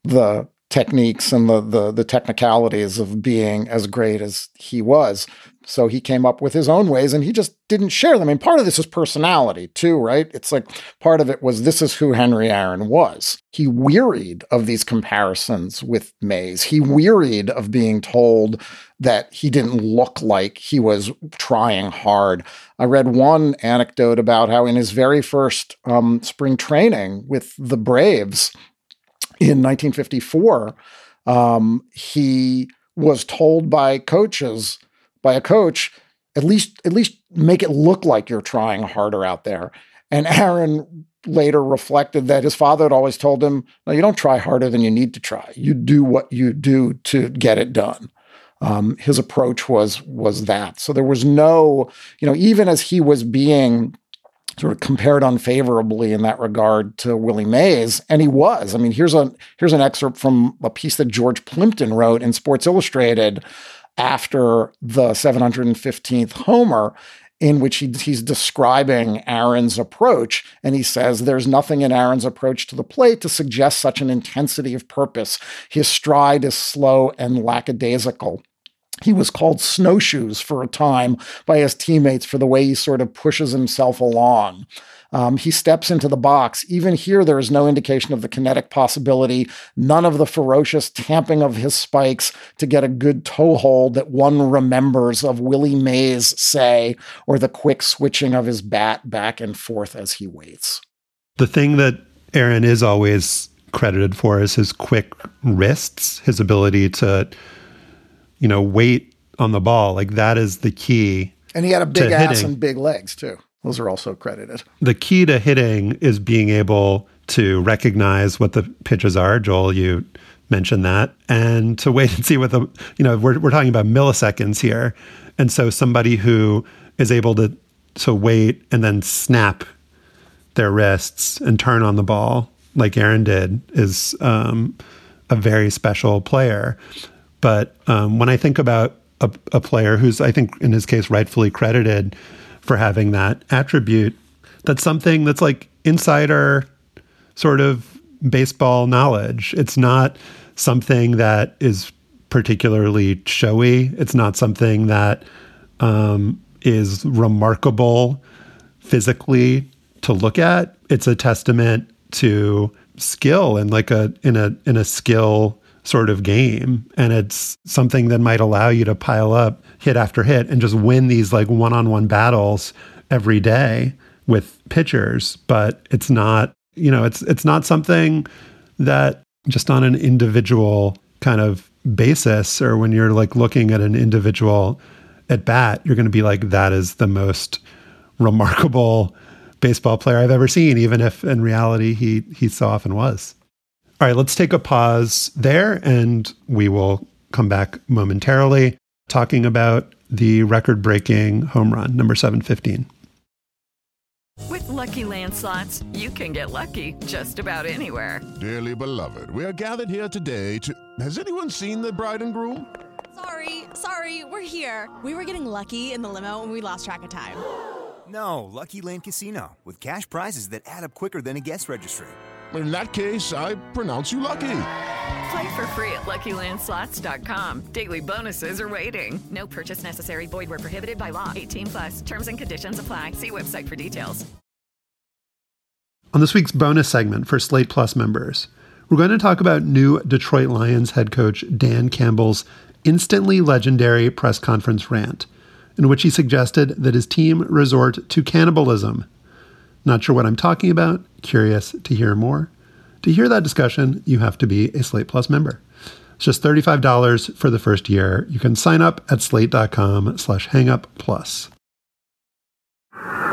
the techniques and the, the the technicalities of being as great as he was. So he came up with his own ways and he just didn't share them. I mean, part of this is personality too, right? It's like part of it was this is who Henry Aaron was. He wearied of these comparisons with Mays. He wearied of being told that he didn't look like he was trying hard. I read one anecdote about how in his very first um, spring training with the Braves in 1954, um, he was told by coaches by a coach, at least at least make it look like you're trying harder out there. And Aaron later reflected that his father had always told him, "No, you don't try harder than you need to try. You do what you do to get it done." Um, his approach was was that. So there was no, you know, even as he was being sort of compared unfavorably in that regard to Willie Mays, and he was. I mean, here's a here's an excerpt from a piece that George Plimpton wrote in Sports Illustrated after the 715th Homer, in which he, he's describing Aaron's approach. And he says, There's nothing in Aaron's approach to the plate to suggest such an intensity of purpose. His stride is slow and lackadaisical. He was called snowshoes for a time by his teammates for the way he sort of pushes himself along. Um, he steps into the box. Even here, there is no indication of the kinetic possibility, none of the ferocious tamping of his spikes to get a good toe hold that one remembers of Willie Mays, say, or the quick switching of his bat back and forth as he waits. The thing that Aaron is always credited for is his quick wrists, his ability to, you know, wait on the ball. Like that is the key. And he had a big ass hitting. and big legs too. Those are also credited. The key to hitting is being able to recognize what the pitches are. Joel, you mentioned that, and to wait and see what the, you know, we're, we're talking about milliseconds here. And so somebody who is able to, to wait and then snap their wrists and turn on the ball like Aaron did is um, a very special player. But um, when I think about a, a player who's, I think in his case, rightfully credited for having that attribute. That's something that's like insider sort of baseball knowledge. It's not something that is particularly showy. It's not something that um, is remarkable physically to look at. It's a testament to skill and like a in a in a skill sort of game. And it's something that might allow you to pile up hit after hit and just win these like one on one battles every day with pitchers. But it's not, you know, it's it's not something that just on an individual kind of basis or when you're like looking at an individual at bat, you're going to be like, that is the most remarkable baseball player I've ever seen, even if in reality he he so often was. All right, let's take a pause there and we will come back momentarily talking about the record breaking home run, number 715. With LuckyLand Slots, you can get lucky just about anywhere. Dearly beloved, we are gathered here today to. Has anyone seen the bride and groom? Sorry, sorry, we're here. We were getting lucky in the limo and we lost track of time. No, Lucky Land Casino, with cash prizes that add up quicker than a guest registry in that case, I pronounce you lucky. Play for free at LuckyLandSlots.com. Daily bonuses are waiting. No purchase necessary. Void were prohibited by law. 18 plus. Terms and conditions apply. See website for details. On this week's bonus segment for Slate Plus members, we're going to talk about new Detroit Lions head coach Dan Campbell's instantly legendary press conference rant, in which he suggested that his team resort to cannibalism not sure what I'm talking about? Curious to hear more? To hear that discussion, you have to be a Slate Plus member. It's just $35 for the first year. You can sign up at slate.com slash hangup plus.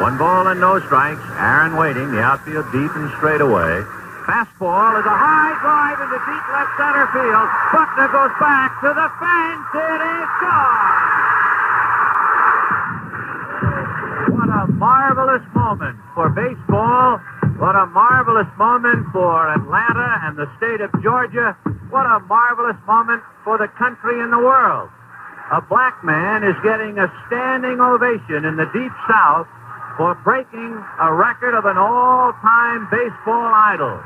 One ball and no strikes. Aaron waiting. The outfield deep and straight away. Fastball is a high drive into deep left center field. Buckner goes back to the fence. It is gone. What a marvelous moment for baseball. What a marvelous moment for Atlanta and the state of Georgia. What a marvelous moment for the country and the world. A black man is getting a standing ovation in the Deep South for breaking a record of an all time baseball idol.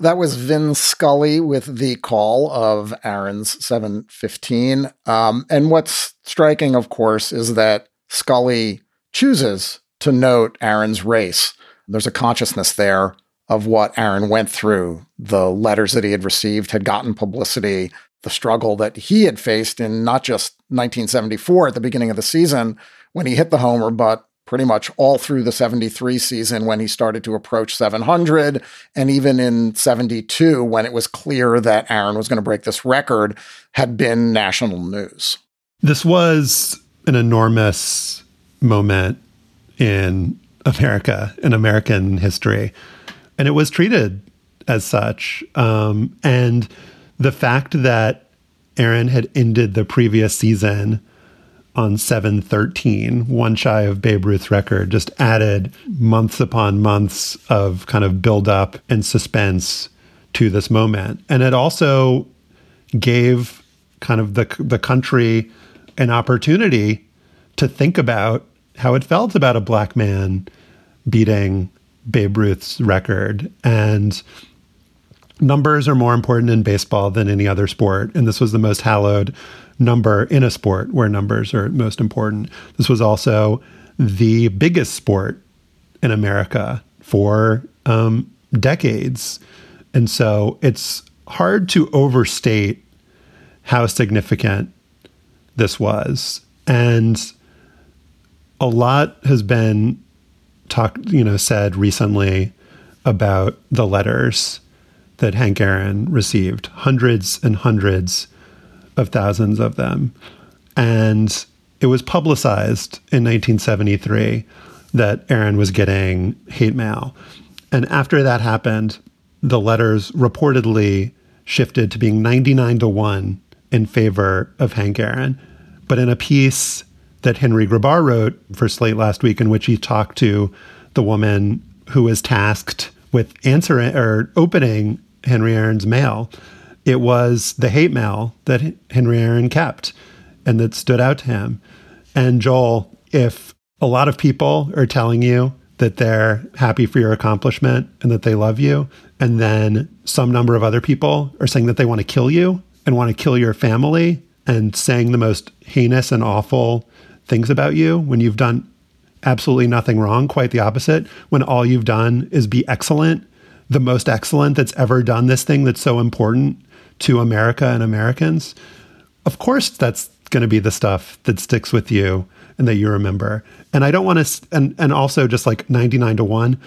That was Vin Scully with the call of Aaron's 715. Um, and what's striking, of course, is that Scully chooses to note Aaron's race. There's a consciousness there of what Aaron went through. The letters that he had received had gotten publicity, the struggle that he had faced in not just 1974 at the beginning of the season when he hit the homer, but pretty much all through the 73 season when he started to approach 700 and even in 72 when it was clear that Aaron was going to break this record had been national news. This was an enormous moment in America, in American history. And it was treated as such. Um, and the fact that Aaron had ended the previous season on 713, one shy of Babe Ruth's record, just added months upon months of kind of build up and suspense to this moment. And it also gave kind of the the country an opportunity to think about how it felt about a black man beating Babe Ruth's record. And numbers are more important in baseball than any other sport. And this was the most hallowed number in a sport where numbers are most important. This was also the biggest sport in America for um, decades. And so it's hard to overstate how significant this was. And a lot has been talked, you know, said recently about the letters that Hank Aaron received, hundreds and hundreds of thousands of them. And it was publicized in 1973 that Aaron was getting hate mail. And after that happened, the letters reportedly shifted to being 99 to 1 in favor of Hank Aaron. But in a piece that Henry Grabar wrote for Slate last week, in which he talked to the woman who was tasked with answering or opening Henry Aaron's mail, it was the hate mail that Henry Aaron kept and that stood out to him. And Joel, if a lot of people are telling you that they're happy for your accomplishment and that they love you, and then some number of other people are saying that they want to kill you and want to kill your family and saying the most heinous and awful things about you when you've done absolutely nothing wrong, quite the opposite, when all you've done is be excellent, the most excellent that's ever done this thing that's so important to America and Americans, of course that's going to be the stuff that sticks with you and that you remember. And I don't want to, and, and also just like 99 to 1,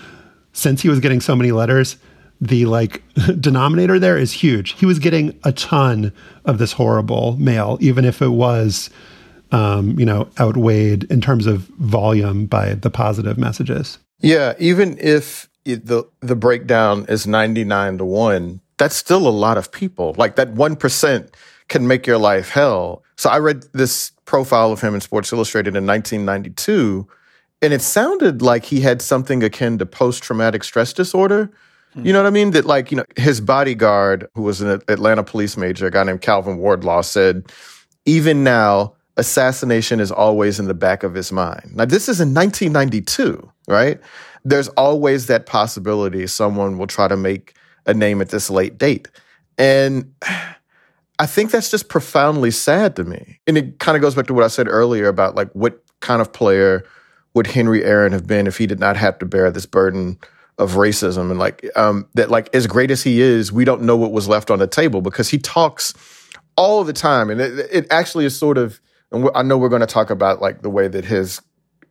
since he was getting so many letters, the like denominator there is huge. He was getting a ton of this horrible mail, even if it was, um, you know, outweighed in terms of volume by the positive messages. Yeah, even if it, the the breakdown is 99 to 1, that's still a lot of people. Like that 1% can make your life hell. So I read this profile of him in Sports Illustrated in 1992, and it sounded like he had something akin to post traumatic stress disorder. Hmm. You know what I mean? That, like, you know, his bodyguard, who was an Atlanta police major, a guy named Calvin Wardlaw, said, even now, assassination is always in the back of his mind. Now, this is in 1992, right? There's always that possibility someone will try to make a name at this late date. And I think that's just profoundly sad to me. And it kind of goes back to what I said earlier about like what kind of player would Henry Aaron have been if he did not have to bear this burden of racism and like um, that like as great as he is, we don't know what was left on the table because he talks all the time, and it, it actually is sort of. And I know we're going to talk about like the way that his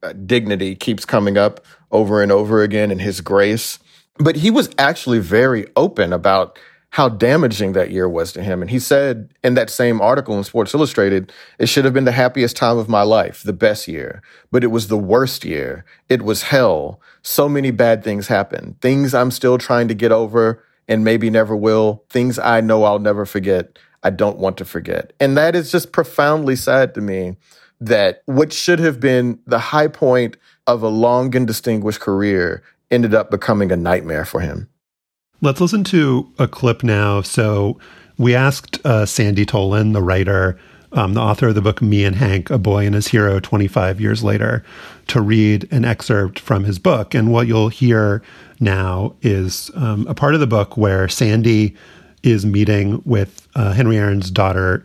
uh, dignity keeps coming up over and over again, and his grace. But he was actually very open about how damaging that year was to him. And he said in that same article in Sports Illustrated, it should have been the happiest time of my life, the best year, but it was the worst year. It was hell. So many bad things happened, things I'm still trying to get over and maybe never will, things I know I'll never forget. I don't want to forget. And that is just profoundly sad to me that what should have been the high point of a long and distinguished career ended up becoming a nightmare for him. Let's listen to a clip now. So we asked uh, Sandy Tolan, the writer um, the author of the book Me and Hank, A Boy and His Hero 25 Years Later, to read an excerpt from his book. And what you'll hear now is um, a part of the book where Sandy is meeting with uh, Henry Aaron's daughter,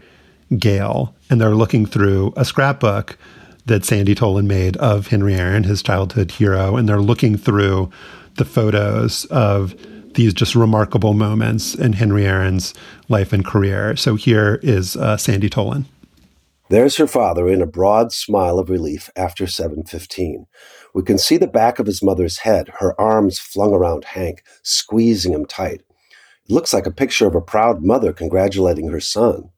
Gail, and they're looking through a scrapbook that Sandy Tolan made of Henry Aaron, his childhood hero, and they're looking through the photos of these just remarkable moments in Henry Aaron's life and career. So here is uh, Sandy Tolan. There's her father in a broad smile of relief after 7:15. We can see the back of his mother's head, her arms flung around Hank, squeezing him tight. It looks like a picture of a proud mother congratulating her son.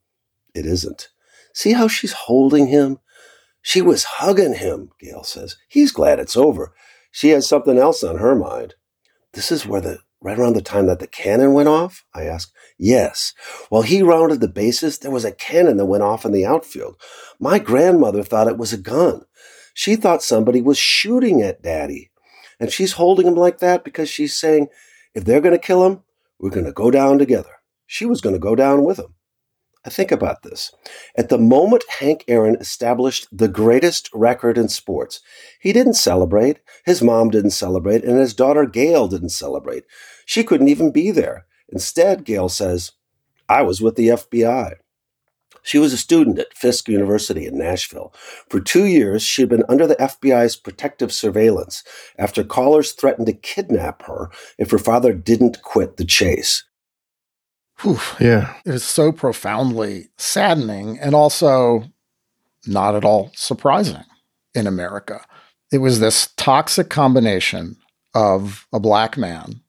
It isn't. See how she's holding him? She was hugging him, Gail says. He's glad it's over. She has something else on her mind. This is where the right around the time that the cannon went off? I asked. Yes. While he rounded the bases, there was a cannon that went off in the outfield. My grandmother thought it was a gun. She thought somebody was shooting at Daddy. And she's holding him like that because she's saying, if they're going to kill him, we're going to go down together. She was going to go down with him. I think about this. At the moment Hank Aaron established the greatest record in sports, he didn't celebrate, his mom didn't celebrate, and his daughter Gail didn't celebrate. She couldn't even be there. Instead, Gail says, I was with the FBI. She was a student at Fisk University in Nashville. For two years, she had been under the FBI's protective surveillance after callers threatened to kidnap her if her father didn't quit the chase. Whew. Yeah. It is so profoundly saddening and also not at all surprising in America. It was this toxic combination of a black man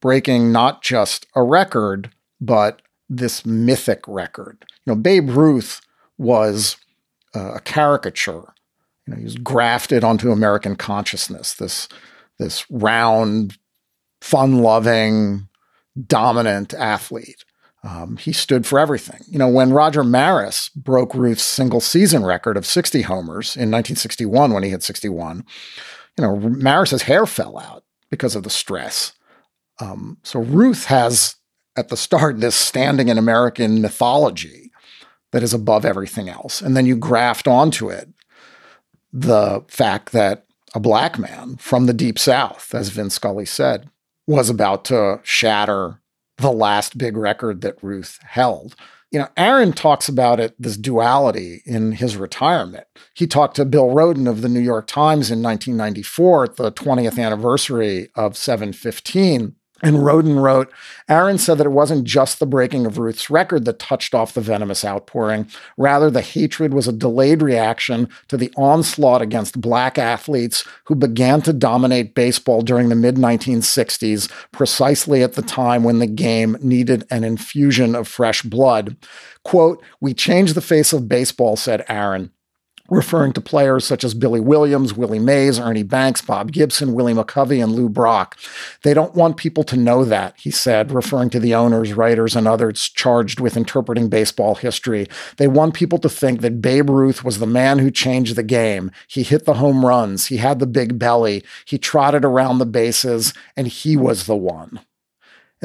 breaking not just a record, but this mythic record. You know, Babe Ruth was uh, a caricature. You know, he was grafted onto American consciousness. This this round, fun-loving, dominant athlete. Um, he stood for everything. You know, when Roger Maris broke Ruth's single season record of 60 homers in 1961, when he hit 61, you know, Maris's hair fell out because of the stress. Um, so Ruth has at the start this standing in American mythology that is above everything else. And then you graft onto it the fact that a black man from the deep south, as Vince Scully said, was about to shatter the last big record that Ruth held. You know, Aaron talks about it, this duality in his retirement. He talked to Bill Rhoden of the New York Times in 1994 at the 20th anniversary of 715 and Rhoden wrote, Aaron said that it wasn't just the breaking of Ruth's record that touched off the venomous outpouring. Rather, the hatred was a delayed reaction to the onslaught against black athletes who began to dominate baseball during the mid 1960s, precisely at the time when the game needed an infusion of fresh blood. Quote, We changed the face of baseball, said Aaron referring to players such as Billy Williams, Willie Mays, Ernie Banks, Bob Gibson, Willie McCovey, and Lou Brock. They don't want people to know that, he said, referring to the owners, writers, and others charged with interpreting baseball history. They want people to think that Babe Ruth was the man who changed the game. He hit the home runs, he had the big belly, he trotted around the bases, and he was the one.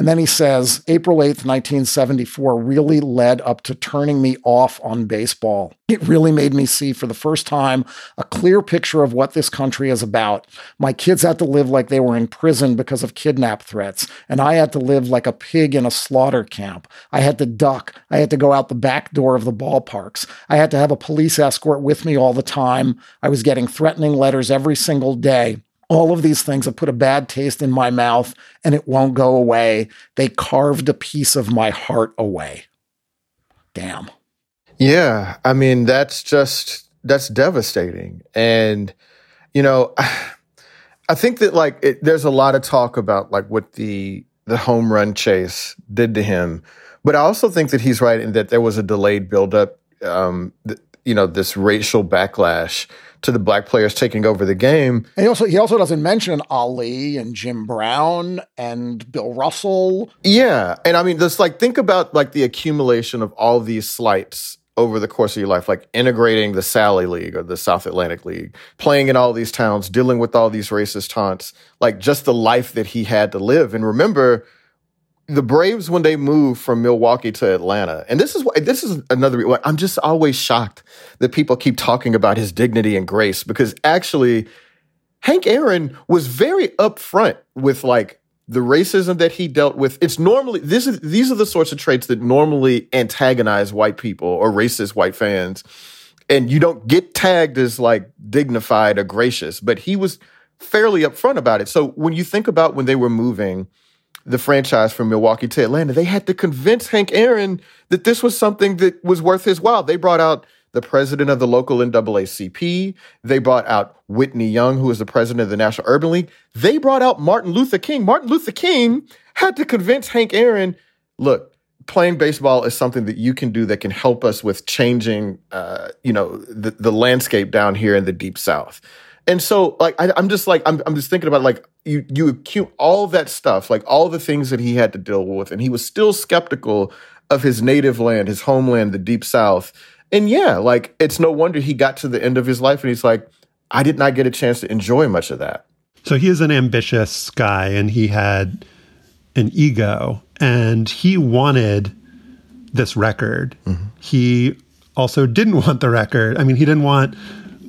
And then he says, April 8th, 1974 really led up to turning me off on baseball. It really made me see for the first time a clear picture of what this country is about. My kids had to live like they were in prison because of kidnap threats, and I had to live like a pig in a slaughter camp. I had to duck. I had to go out the back door of the ballparks. I had to have a police escort with me all the time. I was getting threatening letters every single day. All of these things have put a bad taste in my mouth and it won't go away. They carved a piece of my heart away. Damn. Yeah. I mean, that's just, that's devastating. And, you know, I think that like it, there's a lot of talk about like what the, the home run chase did to him. But I also think that he's right in that there was a delayed buildup, um, th- you know, this racial backlash to the black players taking over the game. And he also he also doesn't mention Ali and Jim Brown and Bill Russell. Yeah, and I mean, just like think about like the accumulation of all these slights over the course of your life, like integrating the Sally League or the South Atlantic League, playing in all these towns, dealing with all these racist taunts, like just the life that he had to live. And remember, the Braves when they moved from Milwaukee to Atlanta, and this is this is another. I'm just always shocked that people keep talking about his dignity and grace because actually, Hank Aaron was very upfront with like the racism that he dealt with. It's normally this is these are the sorts of traits that normally antagonize white people or racist white fans, and you don't get tagged as like dignified or gracious. But he was fairly upfront about it. So when you think about when they were moving the franchise from Milwaukee to Atlanta, they had to convince Hank Aaron that this was something that was worth his while. They brought out the president of the local NAACP. They brought out Whitney Young, who was the president of the National Urban League. They brought out Martin Luther King. Martin Luther King had to convince Hank Aaron, look, playing baseball is something that you can do that can help us with changing, uh, you know, the, the landscape down here in the deep South. And so, like, I, am just like, I'm, I'm just thinking about like you, you acute all that stuff, like all the things that he had to deal with, and he was still skeptical of his native land, his homeland, the deep South. And yeah, like, it's no wonder he got to the end of his life and he's like, I did not get a chance to enjoy much of that. So he is an ambitious guy, and he had an ego, and he wanted this record. Mm-hmm. He also didn't want the record. I mean, he didn't want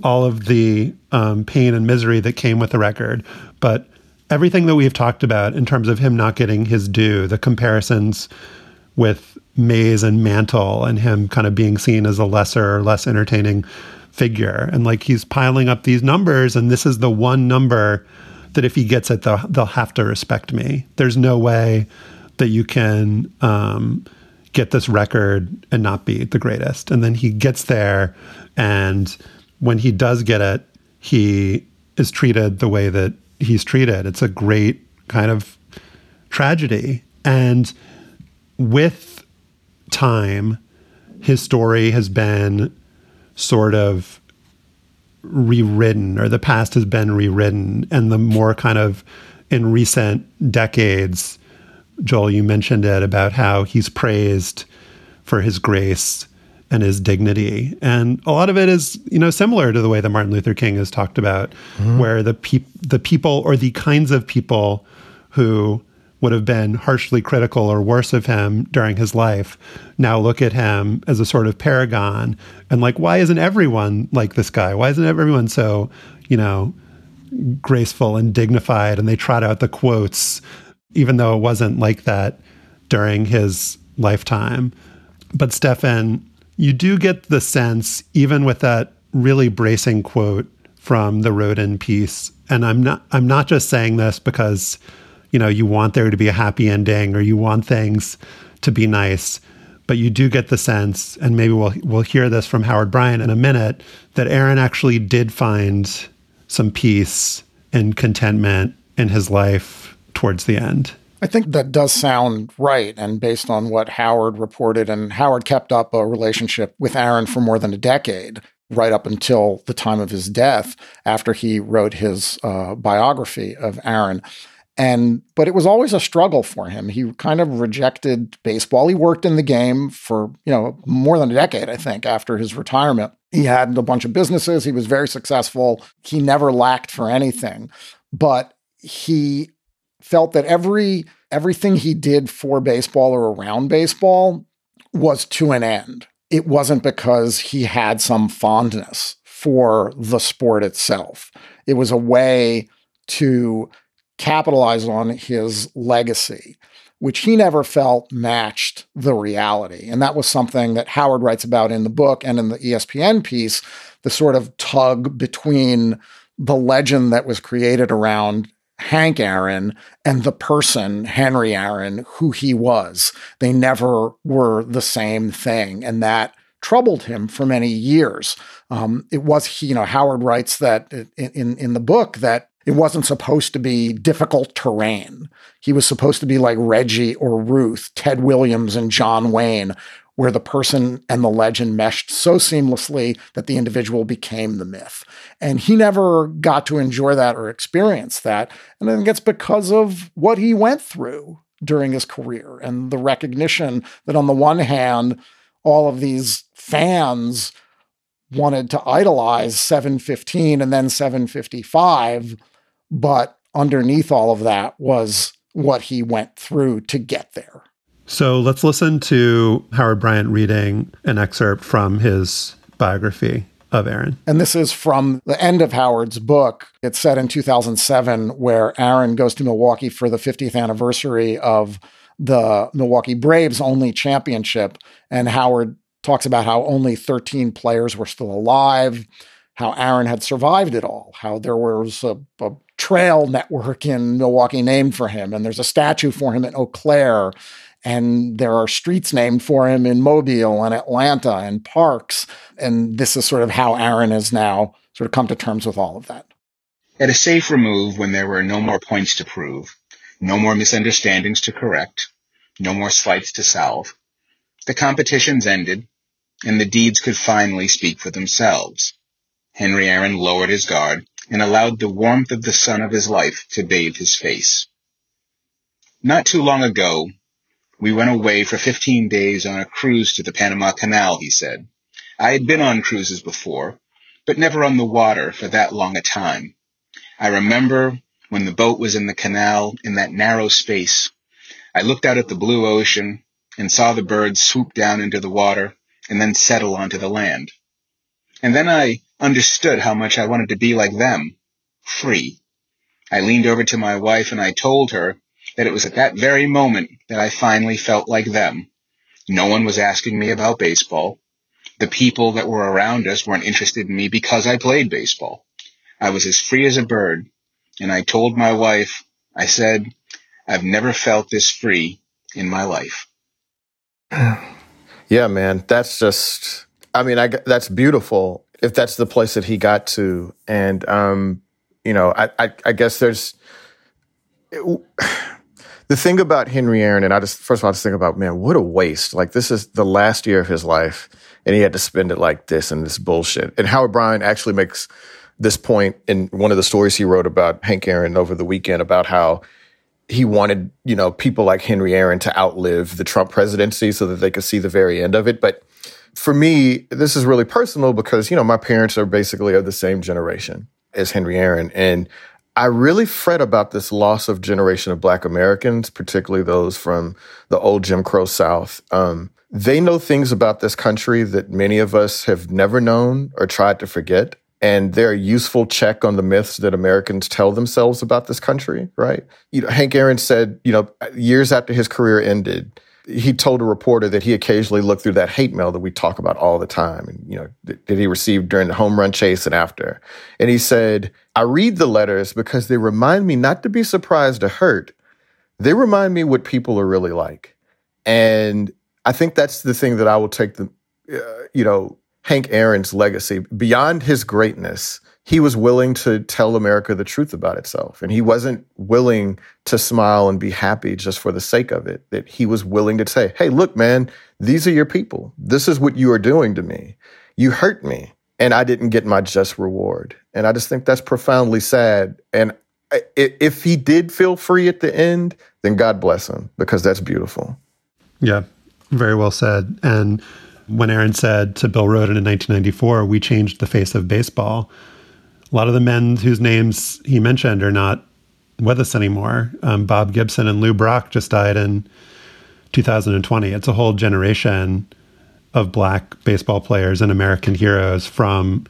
all of the um, pain and misery that came with the record. But everything that we've talked about in terms of him not getting his due, the comparisons with Mays and Mantle, and him kind of being seen as a lesser, less entertaining figure, and like he's piling up these numbers, and this is the one number that if he gets it, they'll, they'll have to respect me. There's no way that you can um, get this record and not be the greatest. And then he gets there, and when he does get it, he is treated the way that he's treated. It's a great kind of tragedy. And with time, his story has been sort of rewritten, or the past has been rewritten. And the more kind of in recent decades, Joel, you mentioned it about how he's praised for his grace and his dignity. And a lot of it is, you know, similar to the way that Martin Luther King has talked about, mm-hmm. where the pe- the people or the kinds of people who would have been harshly critical or worse of him during his life now look at him as a sort of paragon and like why isn't everyone like this guy why isn't everyone so you know graceful and dignified and they trot out the quotes even though it wasn't like that during his lifetime but stefan you do get the sense, even with that really bracing quote from the Rhoden piece, and I'm not I'm not just saying this because you know you want there to be a happy ending or you want things to be nice, but you do get the sense, and maybe we'll we'll hear this from Howard Bryant in a minute, that Aaron actually did find some peace and contentment in his life towards the end. I think that does sound right. And based on what Howard reported, and Howard kept up a relationship with Aaron for more than a decade, right up until the time of his death, after he wrote his uh, biography of Aaron. And but it was always a struggle for him. He kind of rejected baseball. He worked in the game for, you know, more than a decade, I think, after his retirement. He had a bunch of businesses. He was very successful. He never lacked for anything. But he felt that every everything he did for baseball or around baseball was to an end. It wasn't because he had some fondness for the sport itself. It was a way to capitalize on his legacy, which he never felt matched the reality. And that was something that Howard writes about in the book and in the ESPN piece the sort of tug between the legend that was created around Hank Aaron and the person, Henry Aaron, who he was. They never were the same thing. And that troubled him for many years. Um, it was, you know, Howard writes that in, in, in the book that it wasn't supposed to be difficult terrain. He was supposed to be like Reggie or Ruth, Ted Williams and John Wayne, where the person and the legend meshed so seamlessly that the individual became the myth. And he never got to enjoy that or experience that. And I think it's because of what he went through during his career and the recognition that, on the one hand, all of these fans wanted to idolize 715 and then 755, but underneath all of that was what he went through to get there. So let's listen to Howard Bryant reading an excerpt from his biography of Aaron. And this is from the end of Howard's book. It's set in 2007, where Aaron goes to Milwaukee for the 50th anniversary of the Milwaukee Braves only championship. And Howard talks about how only 13 players were still alive, how Aaron had survived it all, how there was a, a trail network in Milwaukee named for him, and there's a statue for him in Eau Claire. And there are streets named for him in Mobile and Atlanta and parks. And this is sort of how Aaron has now sort of come to terms with all of that. At a safe remove, when there were no more points to prove, no more misunderstandings to correct, no more slights to solve, the competitions ended, and the deeds could finally speak for themselves. Henry Aaron lowered his guard and allowed the warmth of the sun of his life to bathe his face. Not too long ago, we went away for 15 days on a cruise to the Panama Canal, he said. I had been on cruises before, but never on the water for that long a time. I remember when the boat was in the canal in that narrow space. I looked out at the blue ocean and saw the birds swoop down into the water and then settle onto the land. And then I understood how much I wanted to be like them, free. I leaned over to my wife and I told her that it was at that very moment that I finally felt like them. No one was asking me about baseball. The people that were around us weren't interested in me because I played baseball. I was as free as a bird. And I told my wife, I said, I've never felt this free in my life. Yeah, man, that's just, I mean, I, that's beautiful if that's the place that he got to. And, um, you know, I, I, I guess there's, it, the thing about Henry Aaron, and I just first of all, I just think about, man, what a waste. Like this is the last year of his life, and he had to spend it like this and this bullshit. And Howard Bryant actually makes this point in one of the stories he wrote about Hank Aaron over the weekend about how he wanted, you know, people like Henry Aaron to outlive the Trump presidency so that they could see the very end of it. But for me, this is really personal because, you know, my parents are basically of the same generation as Henry Aaron. And I really fret about this loss of generation of Black Americans, particularly those from the old Jim Crow South. Um, they know things about this country that many of us have never known or tried to forget. And they're a useful check on the myths that Americans tell themselves about this country, right? You know, Hank Aaron said, you know, years after his career ended, he told a reporter that he occasionally looked through that hate mail that we talk about all the time and you know that, that he received during the home run chase and after and he said i read the letters because they remind me not to be surprised or hurt they remind me what people are really like and i think that's the thing that i will take the uh, you know hank aaron's legacy beyond his greatness he was willing to tell America the truth about itself. And he wasn't willing to smile and be happy just for the sake of it. That he was willing to say, hey, look, man, these are your people. This is what you are doing to me. You hurt me, and I didn't get my just reward. And I just think that's profoundly sad. And if he did feel free at the end, then God bless him, because that's beautiful. Yeah, very well said. And when Aaron said to Bill Rhoden in 1994, we changed the face of baseball a lot of the men whose names he mentioned are not with us anymore. Um, Bob Gibson and Lou Brock just died in 2020. It's a whole generation of black baseball players and American heroes from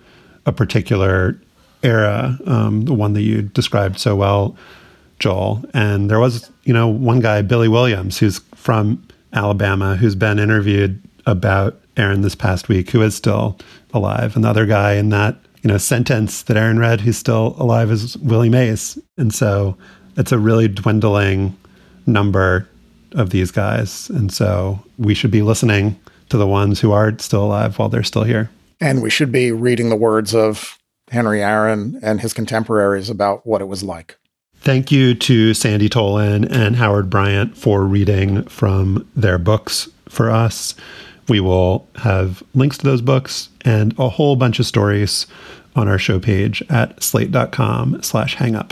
a particular era, um, the one that you described so well, Joel. And there was, you know, one guy, Billy Williams, who's from Alabama, who's been interviewed about Aaron this past week, who is still alive. Another guy in that you know, sentence that Aaron read who's still alive is Willie Mays. And so it's a really dwindling number of these guys. And so we should be listening to the ones who are still alive while they're still here. And we should be reading the words of Henry Aaron and his contemporaries about what it was like. Thank you to Sandy Tolan and Howard Bryant for reading from their books for us. We will have links to those books and a whole bunch of stories on our show page at slate.com slash hangup.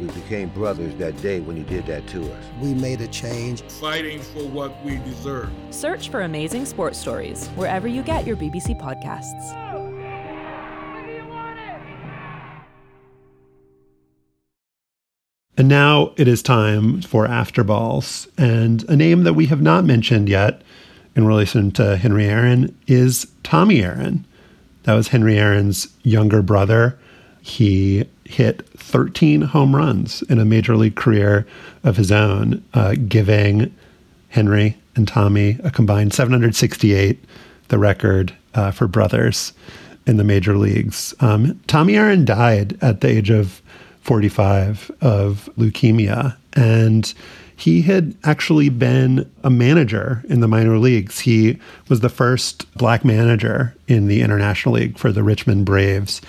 We became brothers that day when you did that to us. We made a change. Fighting for what we deserve. Search for Amazing Sports Stories wherever you get your BBC podcasts. And now it is time for After Balls. And a name that we have not mentioned yet in relation to Henry Aaron is Tommy Aaron. That was Henry Aaron's younger brother. He hit 13 home runs in a major league career of his own, uh, giving Henry and Tommy a combined 768, the record uh, for brothers in the major leagues. Um, Tommy Aaron died at the age of 45 of leukemia. And he had actually been a manager in the minor leagues. He was the first black manager in the International League for the Richmond Braves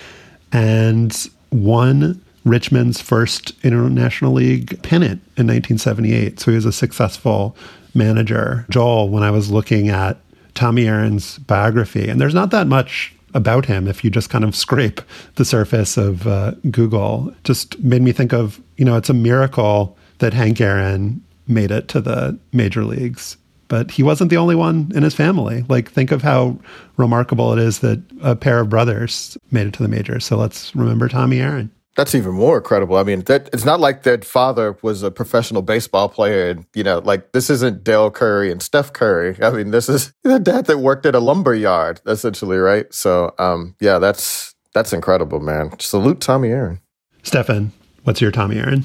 and won Richmond's first International League pennant in 1978. So he was a successful manager. Joel, when I was looking at Tommy Aaron's biography, and there's not that much about him if you just kind of scrape the surface of uh, Google. Just made me think of, you know, it's a miracle that Hank Aaron made it to the major leagues. But he wasn't the only one in his family. Like, think of how remarkable it is that a pair of brothers made it to the majors. So let's remember Tommy Aaron. That's even more incredible. I mean, that it's not like their father was a professional baseball player, and you know, like this isn't Dell Curry and Steph Curry. I mean, this is the dad that worked at a lumber yard, essentially, right? So, um, yeah, that's that's incredible, man. Salute Tommy Aaron. Stefan, what's your Tommy Aaron?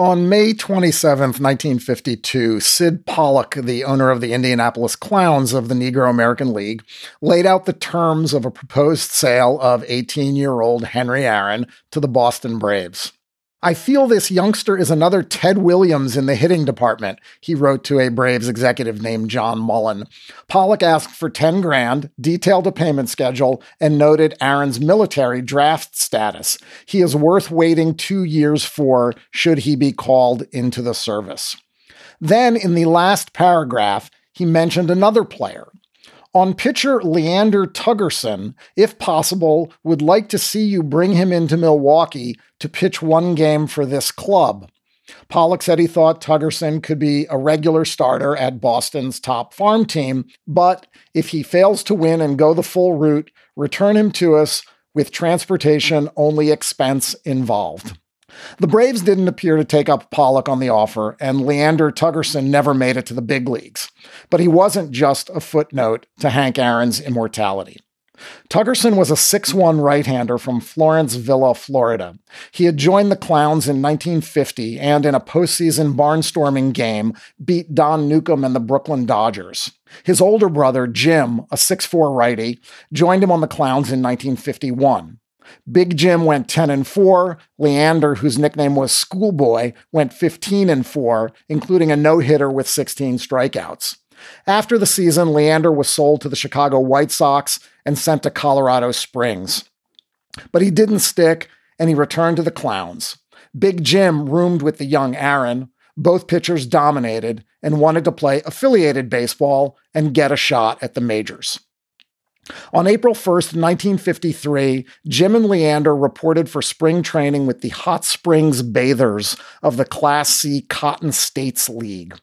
On May 27, 1952, Syd Pollock, the owner of the Indianapolis Clowns of the Negro American League, laid out the terms of a proposed sale of 18 year old Henry Aaron to the Boston Braves. I feel this youngster is another Ted Williams in the hitting department, he wrote to a Braves executive named John Mullen. Pollock asked for 10 grand, detailed a payment schedule, and noted Aaron's military draft status. He is worth waiting two years for should he be called into the service. Then, in the last paragraph, he mentioned another player, on pitcher Leander Tugerson, if possible, would like to see you bring him into Milwaukee to pitch one game for this club. Pollock said he thought Tugerson could be a regular starter at Boston's top farm team, but if he fails to win and go the full route, return him to us with transportation only expense involved. The Braves didn't appear to take up Pollock on the offer, and Leander Tugerson never made it to the big leagues. But he wasn't just a footnote to Hank Aaron's immortality. Tugerson was a 6'1 right hander from Florence Villa, Florida. He had joined the Clowns in 1950 and, in a postseason barnstorming game, beat Don Newcombe and the Brooklyn Dodgers. His older brother, Jim, a 6'4 righty, joined him on the Clowns in 1951. Big Jim went 10 and 4. Leander, whose nickname was Schoolboy, went 15 and 4, including a no-hitter with 16 strikeouts. After the season, Leander was sold to the Chicago White Sox and sent to Colorado Springs. But he didn't stick, and he returned to the Clowns. Big Jim roomed with the young Aaron. Both pitchers dominated and wanted to play affiliated baseball and get a shot at the majors. On April 1st, 1953, Jim and Leander reported for spring training with the Hot Springs Bathers of the Class C Cotton States League.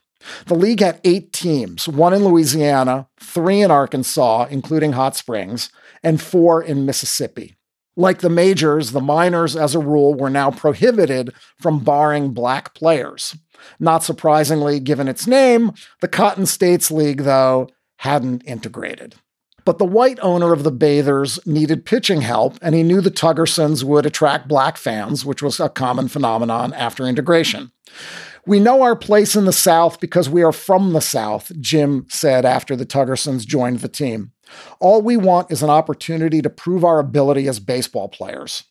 The league had eight teams one in Louisiana, three in Arkansas, including Hot Springs, and four in Mississippi. Like the majors, the minors, as a rule, were now prohibited from barring black players. Not surprisingly, given its name, the Cotton States League, though, hadn't integrated. But the white owner of the Bathers needed pitching help, and he knew the Tugersons would attract black fans, which was a common phenomenon after integration. We know our place in the South because we are from the South, Jim said after the Tugersons joined the team. All we want is an opportunity to prove our ability as baseball players.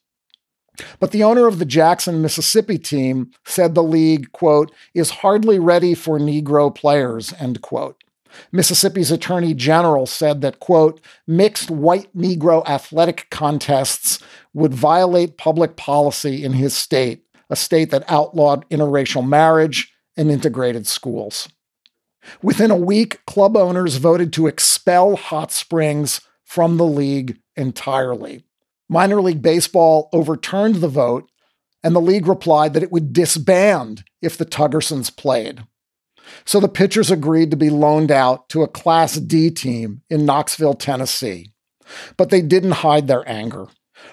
But the owner of the Jackson, Mississippi team said the league, quote, is hardly ready for Negro players, end quote. Mississippi's Attorney General said that, quote, mixed white Negro athletic contests would violate public policy in his state, a state that outlawed interracial marriage and integrated schools. Within a week, club owners voted to expel Hot Springs from the league entirely. Minor League Baseball overturned the vote, and the league replied that it would disband if the Tugersons played. So the pitchers agreed to be loaned out to a Class D team in Knoxville, Tennessee. But they didn't hide their anger.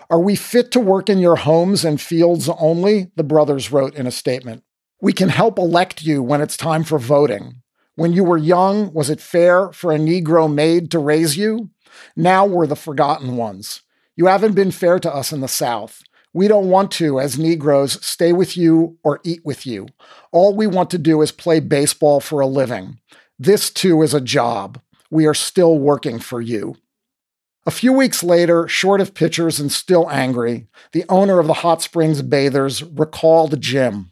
Are we fit to work in your homes and fields only? The brothers wrote in a statement. We can help elect you when it's time for voting. When you were young, was it fair for a Negro maid to raise you? Now we're the forgotten ones. You haven't been fair to us in the South. We don't want to, as Negroes, stay with you or eat with you. All we want to do is play baseball for a living. This, too, is a job. We are still working for you. A few weeks later, short of pitchers and still angry, the owner of the Hot Springs Bathers recalled Jim.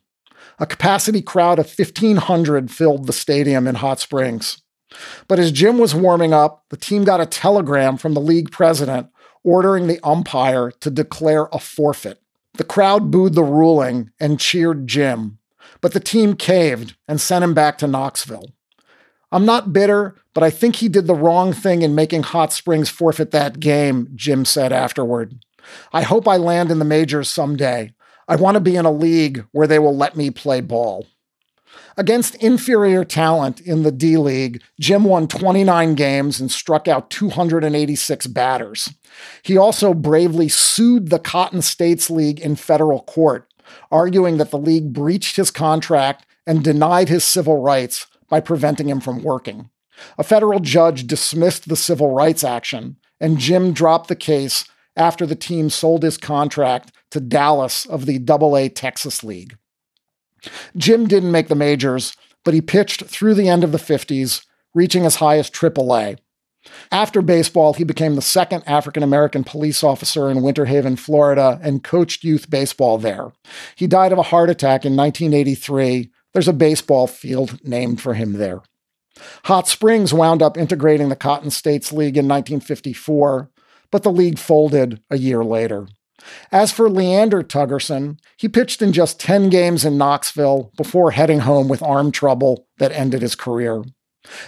A capacity crowd of 1,500 filled the stadium in Hot Springs. But as Jim was warming up, the team got a telegram from the league president ordering the umpire to declare a forfeit. The crowd booed the ruling and cheered Jim, but the team caved and sent him back to Knoxville. I'm not bitter, but I think he did the wrong thing in making Hot Springs forfeit that game, Jim said afterward. I hope I land in the majors someday. I want to be in a league where they will let me play ball. Against inferior talent in the D League, Jim won 29 games and struck out 286 batters. He also bravely sued the Cotton States League in federal court, arguing that the league breached his contract and denied his civil rights by preventing him from working. A federal judge dismissed the civil rights action, and Jim dropped the case after the team sold his contract to Dallas of the AA Texas League. Jim didn't make the majors, but he pitched through the end of the 50s, reaching as high as AAA. After baseball, he became the second African American police officer in Winter Haven, Florida, and coached youth baseball there. He died of a heart attack in 1983. There's a baseball field named for him there. Hot Springs wound up integrating the Cotton States League in 1954, but the league folded a year later. As for Leander Tugerson, he pitched in just 10 games in Knoxville before heading home with arm trouble that ended his career.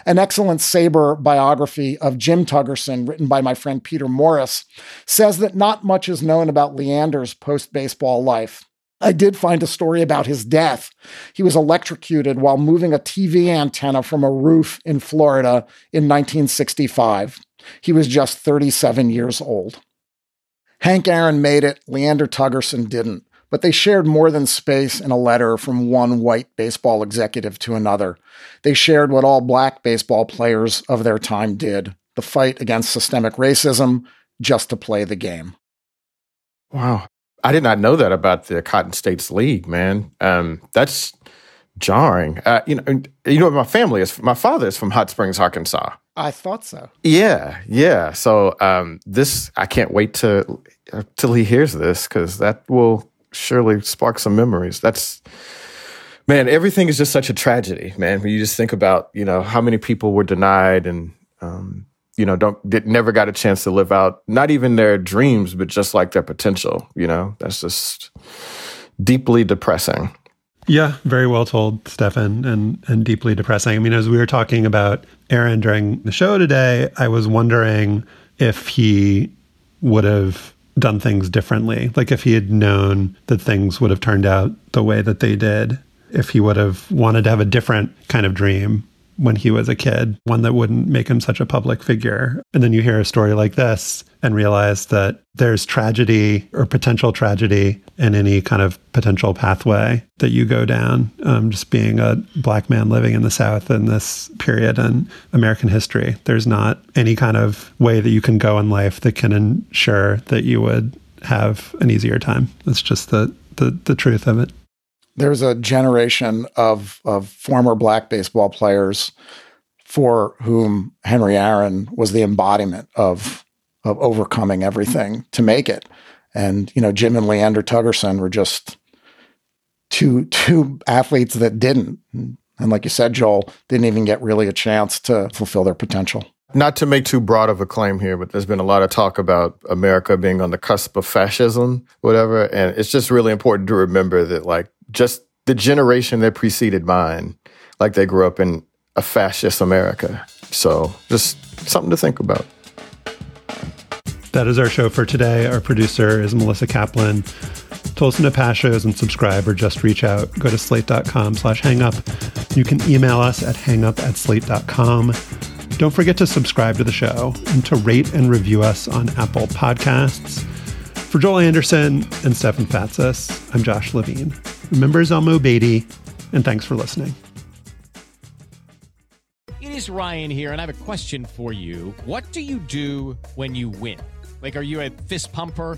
An excellent SABR biography of Jim Tugerson, written by my friend Peter Morris, says that not much is known about Leander's post baseball life. I did find a story about his death. He was electrocuted while moving a TV antenna from a roof in Florida in 1965. He was just 37 years old. Hank Aaron made it, Leander Tugerson didn't, but they shared more than space in a letter from one white baseball executive to another. They shared what all black baseball players of their time did the fight against systemic racism just to play the game. Wow. I did not know that about the Cotton States League, man. Um, that's jarring. Uh, you know, you know, my family is. My father is from Hot Springs, Arkansas. I thought so. Yeah, yeah. So um, this, I can't wait to till he hears this because that will surely spark some memories. That's man, everything is just such a tragedy, man. When you just think about, you know, how many people were denied and um, you know, don't did, never got a chance to live out not even their dreams, but just like their potential. You know, that's just deeply depressing. Yeah, very well told, Stefan, and and deeply depressing. I mean, as we were talking about Aaron during the show today, I was wondering if he would have done things differently. Like if he had known that things would have turned out the way that they did, if he would have wanted to have a different kind of dream when he was a kid, one that wouldn't make him such a public figure. And then you hear a story like this and realize that there's tragedy or potential tragedy in any kind of potential pathway that you go down. Um, just being a black man living in the South in this period in American history, there's not any kind of way that you can go in life that can ensure that you would have an easier time. That's just the, the, the truth of it there's a generation of of former black baseball players for whom Henry Aaron was the embodiment of of overcoming everything to make it. And you know, Jim and Leander Tugerson were just two two athletes that didn't. And like you said, Joel, didn't even get really a chance to fulfill their potential. Not to make too broad of a claim here, but there's been a lot of talk about America being on the cusp of fascism, whatever. And it's just really important to remember that, like, just the generation that preceded mine, like, they grew up in a fascist America. So just something to think about. That is our show for today. Our producer is Melissa Kaplan. To listen to past shows and subscribe or just reach out, go to slate.com slash hangup. You can email us at hangup at slate.com. Don't forget to subscribe to the show and to rate and review us on Apple Podcasts. For Joel Anderson and Stefan Fatsis, I'm Josh Levin. Remember Zelmo Beatty, and thanks for listening. It is Ryan here, and I have a question for you. What do you do when you win? Like, are you a fist pumper?